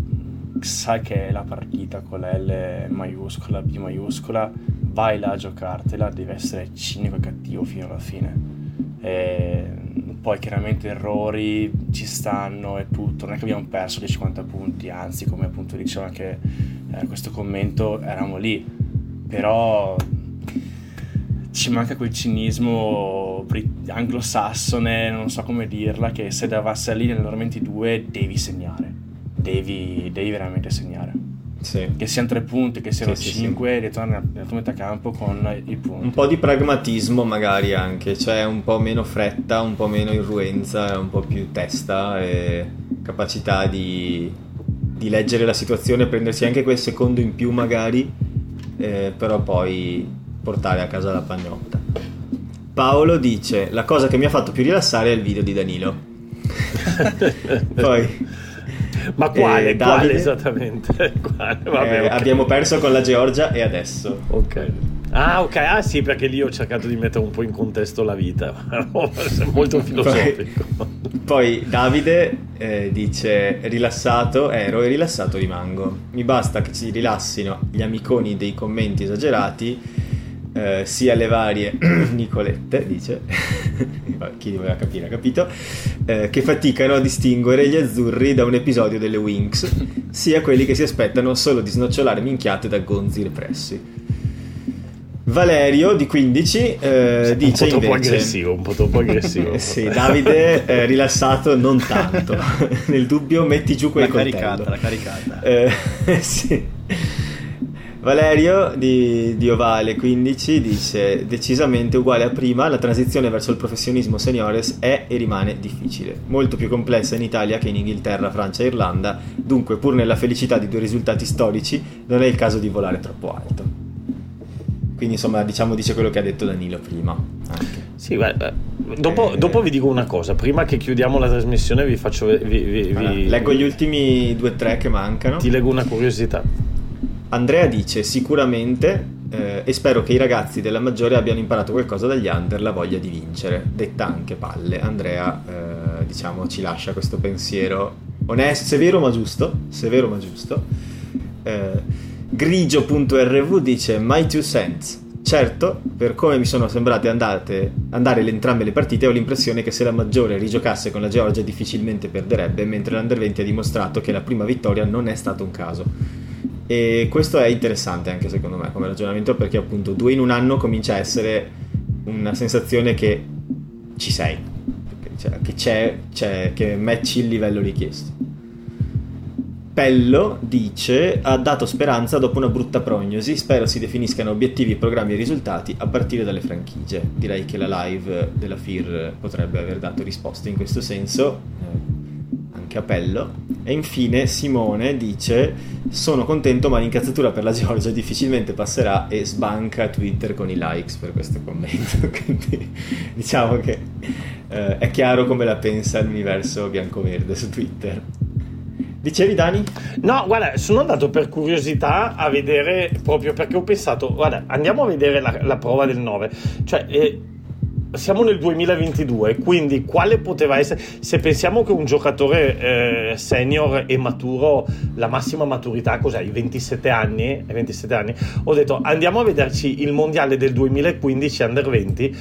Speaker 2: sai che è la partita con la L maiuscola, B maiuscola, vai là a giocartela, devi essere cinico e cattivo fino alla fine. E poi chiaramente errori ci stanno e tutto, non è che abbiamo perso dei 50 punti, anzi come appunto diceva anche eh, questo commento eravamo lì, però ci manca quel cinismo anglosassone, non so come dirla, che se deve lì nel 22 devi segnare, devi, devi veramente segnare. Sì. Che siano tre punti, che siano sì, cinque, sì, ritorni nella tua metà campo con i punti.
Speaker 1: Un po' di pragmatismo magari anche, cioè un po' meno fretta, un po' meno irruenza, un po' più testa e capacità di, di leggere la situazione, prendersi anche quel secondo in più magari, eh, però poi portare a casa la pagnotta. Paolo dice, la cosa che mi ha fatto più rilassare è il video di Danilo. Poi
Speaker 3: ma quale, eh, quale esattamente? quale?
Speaker 1: Vabbè, eh, okay. Abbiamo perso con la Georgia e adesso.
Speaker 3: Ok. Ah, ok, ah sì, perché lì ho cercato di mettere un po' in contesto la vita, molto filosofico.
Speaker 1: Poi, poi Davide eh, dice: Rilassato ero e rilassato rimango. Mi basta che ci rilassino gli amiconi dei commenti esagerati eh, sia le varie Nicolette, dice, chi doveva capire ha capito, eh, che faticano a distinguere gli azzurri da un episodio delle Winx, sia quelli che si aspettano solo di snocciolare minchiate da gonzi repressi. Valerio di 15 eh, dice
Speaker 3: un po'
Speaker 1: troppo
Speaker 3: invece, aggressivo, un po' troppo aggressivo.
Speaker 1: sì, Davide eh, rilassato non tanto. Nel dubbio metti giù quel la coltello.
Speaker 2: caricata, la caricata.
Speaker 1: Eh, sì. Valerio di, di, Ovale 15 dice decisamente uguale a prima la transizione verso il professionismo seniores è e rimane difficile molto più complessa in Italia che in Inghilterra, Francia e Irlanda dunque pur nella felicità di due risultati storici non è il caso di volare troppo alto quindi insomma diciamo dice quello che ha detto Danilo prima anche.
Speaker 3: Sì, beh, dopo, eh, dopo, vi dico una cosa, prima che chiudiamo la trasmissione vi faccio... Vi, vi, vi,
Speaker 1: leggo gli ultimi due o tre che mancano.
Speaker 3: Ti leggo una curiosità.
Speaker 1: Andrea dice sicuramente eh, e spero che i ragazzi della maggiore abbiano imparato qualcosa dagli under, la voglia di vincere. Detta anche palle. Andrea, eh, diciamo, ci lascia questo pensiero onesto, severo ma giusto. Severo ma giusto. Eh, grigio.rv dice My two cents. Certo, per come mi sono sembrate andate, andare le, entrambe le partite, ho l'impressione che se la maggiore rigiocasse con la Georgia difficilmente perderebbe, mentre l'Under 20 ha dimostrato che la prima vittoria non è stato un caso. E questo è interessante anche secondo me come ragionamento perché appunto due in un anno comincia a essere una sensazione che ci sei, cioè, che c'è, c'è, che matchi il livello richiesto. Pello dice ha dato speranza dopo una brutta prognosi, spero si definiscano obiettivi, programmi e risultati a partire dalle franchigie. Direi che la live della FIR potrebbe aver dato risposte in questo senso, eh, anche a Pello. E infine Simone dice: Sono contento, ma l'incazzatura per la Georgia difficilmente passerà e sbanca Twitter con i likes per questo commento. Quindi diciamo che eh, è chiaro come la pensa l'universo bianco-verde su Twitter. Dicevi Dani?
Speaker 3: No, guarda, sono andato per curiosità a vedere proprio perché ho pensato, guarda, andiamo a vedere la, la prova del 9. Cioè, eh, siamo nel 2022, quindi quale poteva essere, se pensiamo che un giocatore eh, senior e maturo, la massima maturità cos'è? I 27 anni, 27 anni, ho detto andiamo a vederci il mondiale del 2015 under 20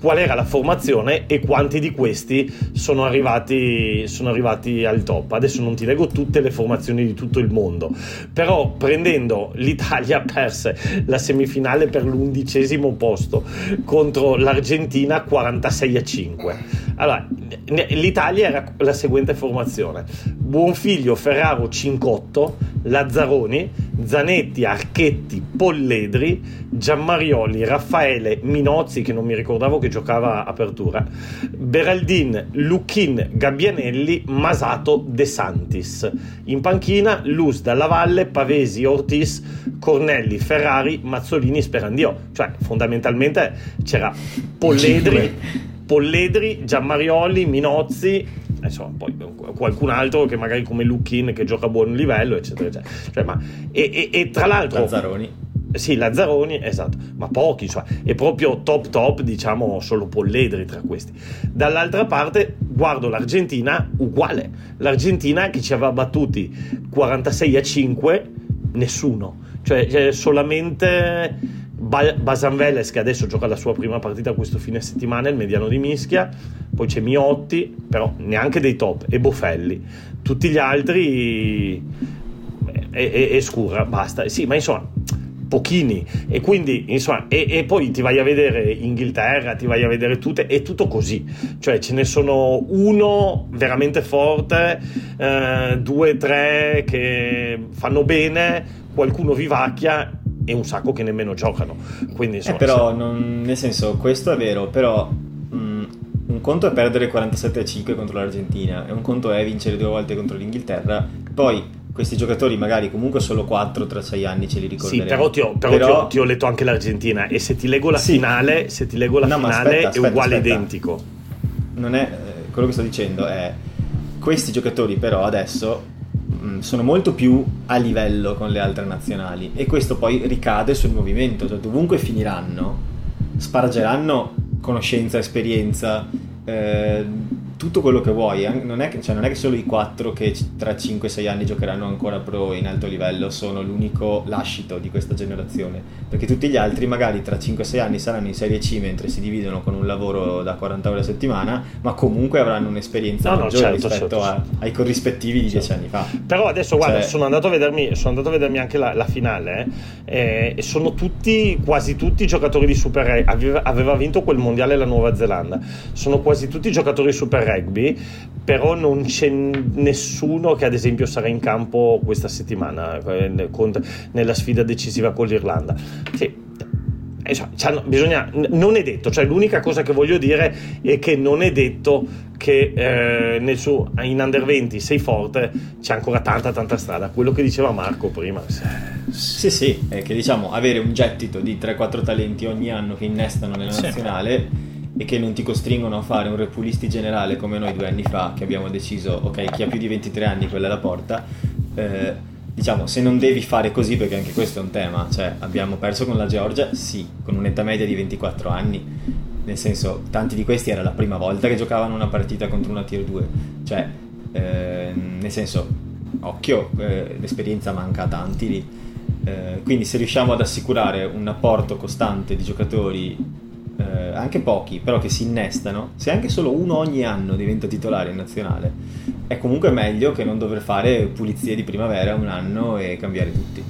Speaker 3: qual era la formazione e quanti di questi sono arrivati, sono arrivati al top. Adesso non ti leggo tutte le formazioni di tutto il mondo, però prendendo l'Italia perse la semifinale per l'undicesimo posto contro l'Argentina 46 a 5. Allora, l'Italia era la seguente formazione: Buonfiglio, Ferraro, Cincotto, Lazzaroni, Zanetti, Archetti, Polledri, Giammarioli, Raffaele, Minozzi, che non mi ricordavo che giocava apertura, Beraldin, Lucchin, Gabbianelli, Masato, De Santis. In panchina Luz, Dalla Valle, Pavesi, Ortiz, Cornelli, Ferrari, Mazzolini, Sperandio. Cioè, fondamentalmente c'era Polledri. Polledri, Giammarioli, Minozzi, insomma, poi qualcun altro che magari come Lucchin che gioca a buon livello, eccetera, eccetera. Cioè, ma, e, e, e, tra l'altro...
Speaker 1: Lazzaroni.
Speaker 3: Sì, Lazzaroni, esatto, ma pochi, cioè, è proprio top top, diciamo, solo Polledri tra questi. Dall'altra parte guardo l'Argentina uguale, l'Argentina che ci aveva battuti 46 a 5, nessuno, cioè, cioè solamente Basan Veles che adesso gioca la sua prima partita questo fine settimana, il mediano di Mischia, poi c'è Miotti, però neanche dei top, e Bofelli. Tutti gli altri è, scura, basta. Sì, ma insomma, pochini. E quindi, insomma, e, e, poi ti vai a vedere Inghilterra, ti vai a vedere tutte, è tutto così. Cioè, ce ne sono uno veramente forte, eh, due, tre che fanno bene, qualcuno vivacchia e un sacco che nemmeno giocano. Quindi, insomma,
Speaker 1: eh, però, se... non, nel senso, questo è vero, però mh, un conto è perdere 47 a 5 contro l'Argentina e un conto è vincere due volte contro l'Inghilterra. Poi questi giocatori magari comunque solo 4 tra 6 anni ce li ricorderemo.
Speaker 3: Sì, però, ti ho, però, però... Ti, ho, ti ho, letto anche l'Argentina e se ti leggo la sì. finale, se ti leggo la no, finale aspetta, aspetta, è uguale aspetta. identico.
Speaker 1: Non è, eh, quello che sto dicendo è questi giocatori però adesso sono molto più a livello con le altre nazionali. E questo poi ricade sul movimento, cioè dovunque finiranno spargeranno conoscenza, esperienza, eh, tutto quello che vuoi. Non è che, cioè, non è che solo i quattro che tra 5-6 anni giocheranno ancora pro in alto livello sono l'unico lascito di questa generazione, perché tutti gli altri magari tra 5-6 anni saranno in Serie C mentre si dividono con un lavoro da 40 ore a settimana, ma comunque avranno un'esperienza no, maggiore no, certo, rispetto certo. A, ai corrispettivi di 10 anni fa.
Speaker 3: Però adesso guarda, cioè... sono, andato a vedermi, sono andato a vedermi anche la, la finale eh, e sono tutti, quasi tutti giocatori di Super Rugby. Aveva, aveva vinto quel mondiale la Nuova Zelanda. Sono quasi tutti giocatori di Super Rugby, però non c'è nessuno che ad esempio sarà in campo questa settimana eh, nella sfida decisiva con l'Irlanda. Sì, cioè, bisogna, non è detto, cioè l'unica cosa che voglio dire è che non è detto che eh, nel suo, in under 20 sei forte, c'è ancora tanta tanta strada, quello che diceva Marco prima.
Speaker 1: Sì, sì, è che diciamo avere un gettito di 3-4 talenti ogni anno che innestano nella nazionale e che non ti costringono a fare un repulisti generale come noi due anni fa che abbiamo deciso, ok, chi ha più di 23 anni quella è la porta. Eh, diciamo, se non devi fare così, perché anche questo è un tema, cioè abbiamo perso con la Georgia, sì, con un'età media di 24 anni, nel senso, tanti di questi era la prima volta che giocavano una partita contro una tier 2, cioè, eh, nel senso, occhio, eh, l'esperienza manca a tanti lì, eh, quindi se riusciamo ad assicurare un apporto costante di giocatori eh, anche pochi, però che si innestano, se anche solo uno ogni anno diventa titolare in nazionale, è comunque meglio che non dover fare pulizie di primavera un anno e cambiare tutti.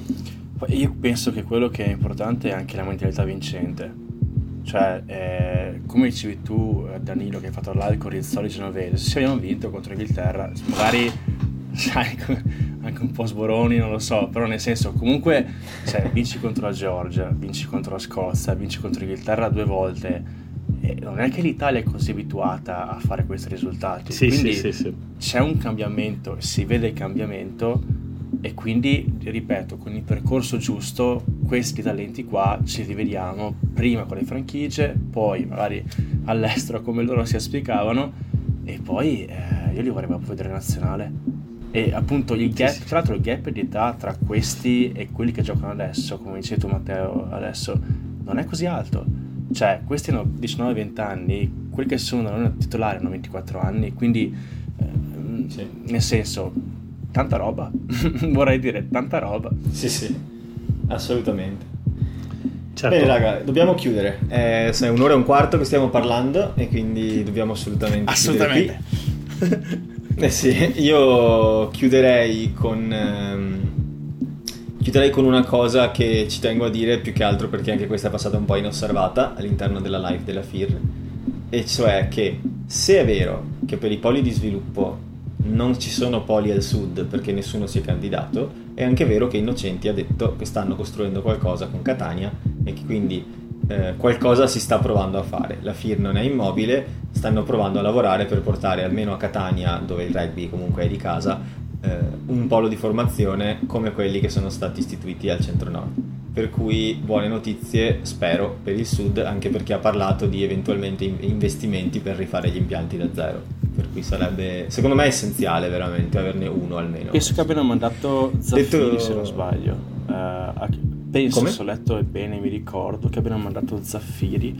Speaker 2: Io penso che quello che è importante è anche la mentalità vincente. Cioè, eh, come dicevi tu, eh, Danilo, che hai fatto live con Rizzoli Genovese, se abbiamo vinto contro l'Inghilterra, magari sai, anche un po' sboroni, non lo so, però nel senso comunque cioè, vinci contro la Georgia, vinci contro la Scozia, vinci contro l'Inghilterra due volte. E non è che l'Italia è così abituata a fare questi risultati.
Speaker 3: Sì,
Speaker 2: quindi
Speaker 3: sì, sì,
Speaker 2: c'è un cambiamento, si vede il cambiamento e quindi, ripeto, con il percorso giusto, questi talenti qua ci rivediamo prima con le franchigie, poi magari all'estero come loro si esplicavano e poi eh, io li vorrei proprio vedere nazionale e appunto il gap, tra l'altro il gap di età tra questi e quelli che giocano adesso, come dicevi tu Matteo adesso, non è così alto. Cioè, questi hanno 19-20 anni, quelli che sono non titolari hanno 24 anni, quindi eh, sì. nel senso, tanta roba, vorrei dire tanta roba.
Speaker 1: Sì, sì, assolutamente. Certo. Bene raga, dobbiamo chiudere. Eh, è un'ora e un quarto che stiamo parlando e quindi dobbiamo assolutamente,
Speaker 2: assolutamente.
Speaker 1: Eh sì, io chiuderei con, ehm, chiuderei con una cosa che ci tengo a dire più che altro perché anche questa è passata un po' inosservata all'interno della live della FIR, e cioè che se è vero che per i poli di sviluppo non ci sono poli al sud perché nessuno si è candidato, è anche vero che Innocenti ha detto che stanno costruendo qualcosa con Catania e che quindi eh, qualcosa si sta provando a fare. La FIR non è immobile, stanno provando a lavorare per portare almeno a Catania, dove il rugby comunque è di casa, eh, un polo di formazione come quelli che sono stati istituiti al centro-nord. Per cui buone notizie, spero, per il sud, anche perché ha parlato di eventualmente investimenti per rifare gli impianti da zero. Per cui sarebbe, secondo me, essenziale veramente averne uno almeno.
Speaker 2: Penso che abbiano mandato Zaffiri, Detto... se non sbaglio. Uh, a penso, Come? se ho letto bene, mi ricordo che abbiano mandato Zaffiri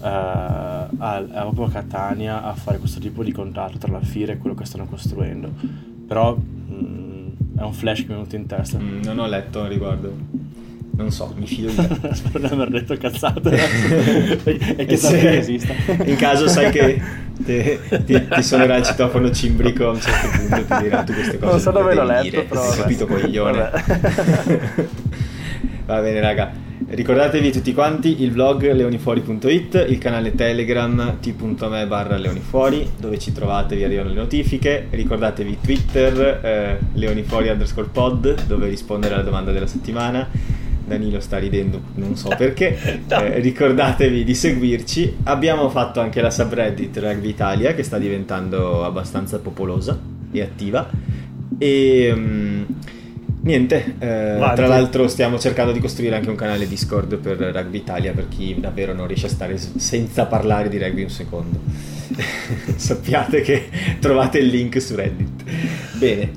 Speaker 2: uh, a, a, proprio a Catania a fare questo tipo di contratto tra la FIRA e quello che stanno costruendo. Però mh, mm, è un flash che mi è venuto in testa.
Speaker 1: Mm, non ho letto a riguardo. Non so, mi fido di te.
Speaker 2: Spero di aver detto cazzate e che Zaffiri esista.
Speaker 1: In caso sai che ti, ti, ti suonerà il citofono cimbrico a un certo punto e ti dirà tu queste cose.
Speaker 2: Non so dove l'ho letto, dire. però.
Speaker 1: Hai capito, coglione. Va bene, raga. Ricordatevi tutti quanti il blog leonifuori.it, il canale Telegram t.me barra leonifuori, dove ci trovate, vi arrivano le notifiche. Ricordatevi Twitter, eh, leonifuori underscore pod, dove rispondere alla domanda della settimana. Danilo sta ridendo, non so perché. Eh, ricordatevi di seguirci. Abbiamo fatto anche la subreddit Rugby Italia, che sta diventando abbastanza popolosa e attiva. E... Um, Niente, eh, tra l'altro stiamo cercando di costruire anche un canale Discord per Rugby Italia per chi davvero non riesce a stare senza parlare di rugby un secondo. Sappiate che trovate il link su Reddit. Bene,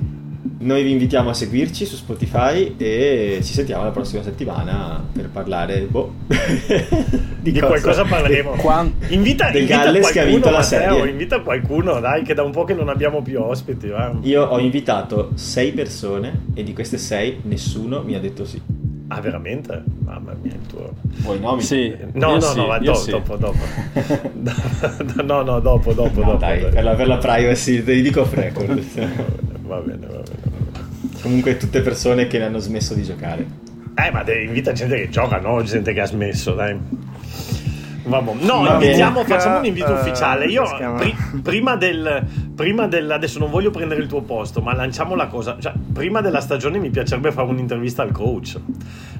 Speaker 1: noi vi invitiamo a seguirci su Spotify e ci sentiamo la prossima settimana per parlare boh,
Speaker 3: di, di qualcosa parleremo.
Speaker 1: Quant-
Speaker 3: invita,
Speaker 1: del
Speaker 3: invita
Speaker 1: Galles che ha vinto la
Speaker 3: Matteo,
Speaker 1: serie.
Speaker 3: Invita qualcuno, dai, che da un po' che non abbiamo più ospiti. Va.
Speaker 1: Io ho invitato sei persone e di queste sei nessuno mi ha detto sì.
Speaker 3: Ah, veramente? Mamma mia, il tuo.
Speaker 1: Vuoi nomi?
Speaker 2: Sì.
Speaker 3: No, no,
Speaker 2: sì,
Speaker 3: no, va, do-
Speaker 2: sì.
Speaker 3: dopo, dopo. no, no, dopo, dopo,
Speaker 1: No,
Speaker 3: dopo.
Speaker 1: dai, per la, per la privacy, te li dico off record.
Speaker 3: Va bene, va bene.
Speaker 1: Comunque tutte persone che ne hanno smesso di giocare.
Speaker 3: Eh, ma invita gente che gioca, no? Gente che ha smesso, dai. Vabbè. No,
Speaker 1: Va
Speaker 3: invitiamo,
Speaker 2: bene.
Speaker 3: facciamo un invito
Speaker 2: Eh,
Speaker 3: ufficiale. Io pri- prima del prima del adesso non voglio prendere il tuo posto, ma lanciamo la cosa. Cioè, prima della stagione mi piacerebbe fare un'intervista al coach.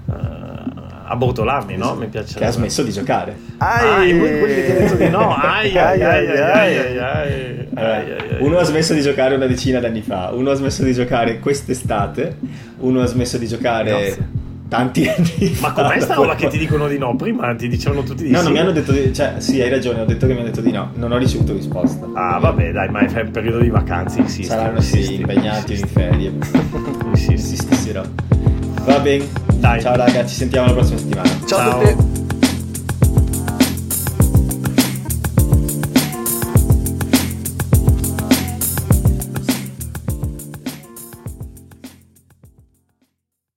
Speaker 3: Eh, a Bortolami, no? Mi piacerebbe.
Speaker 1: Che ha smesso di giocare.
Speaker 3: Ah, e quelli quelli che ha detto di no. Ai ai ai ai ai ai ai. Ai, ai, ai.
Speaker 1: uno ha smesso di giocare una decina d'anni fa, uno ha smesso di giocare quest'estate, uno ha smesso di giocare
Speaker 3: Grazie.
Speaker 1: tanti anni fa.
Speaker 3: Ma com'è sta roba che ti dicono di no? Prima ti dicevano tutti di
Speaker 1: No,
Speaker 3: sì.
Speaker 1: non mi hanno detto di... Cioè, sì, hai ragione, ho detto che mi hanno detto di no. Non ho ricevuto risposta.
Speaker 3: Ah, vabbè, dai, ma è un periodo di vacanze, insisti.
Speaker 1: Saranno
Speaker 3: insisti,
Speaker 1: sì, impegnati in
Speaker 3: insisti.
Speaker 1: ferie.
Speaker 3: Insisti.
Speaker 1: Va bene.
Speaker 3: Dai.
Speaker 1: Ciao raga, ci sentiamo la prossima settimana.
Speaker 2: Ciao a tutti.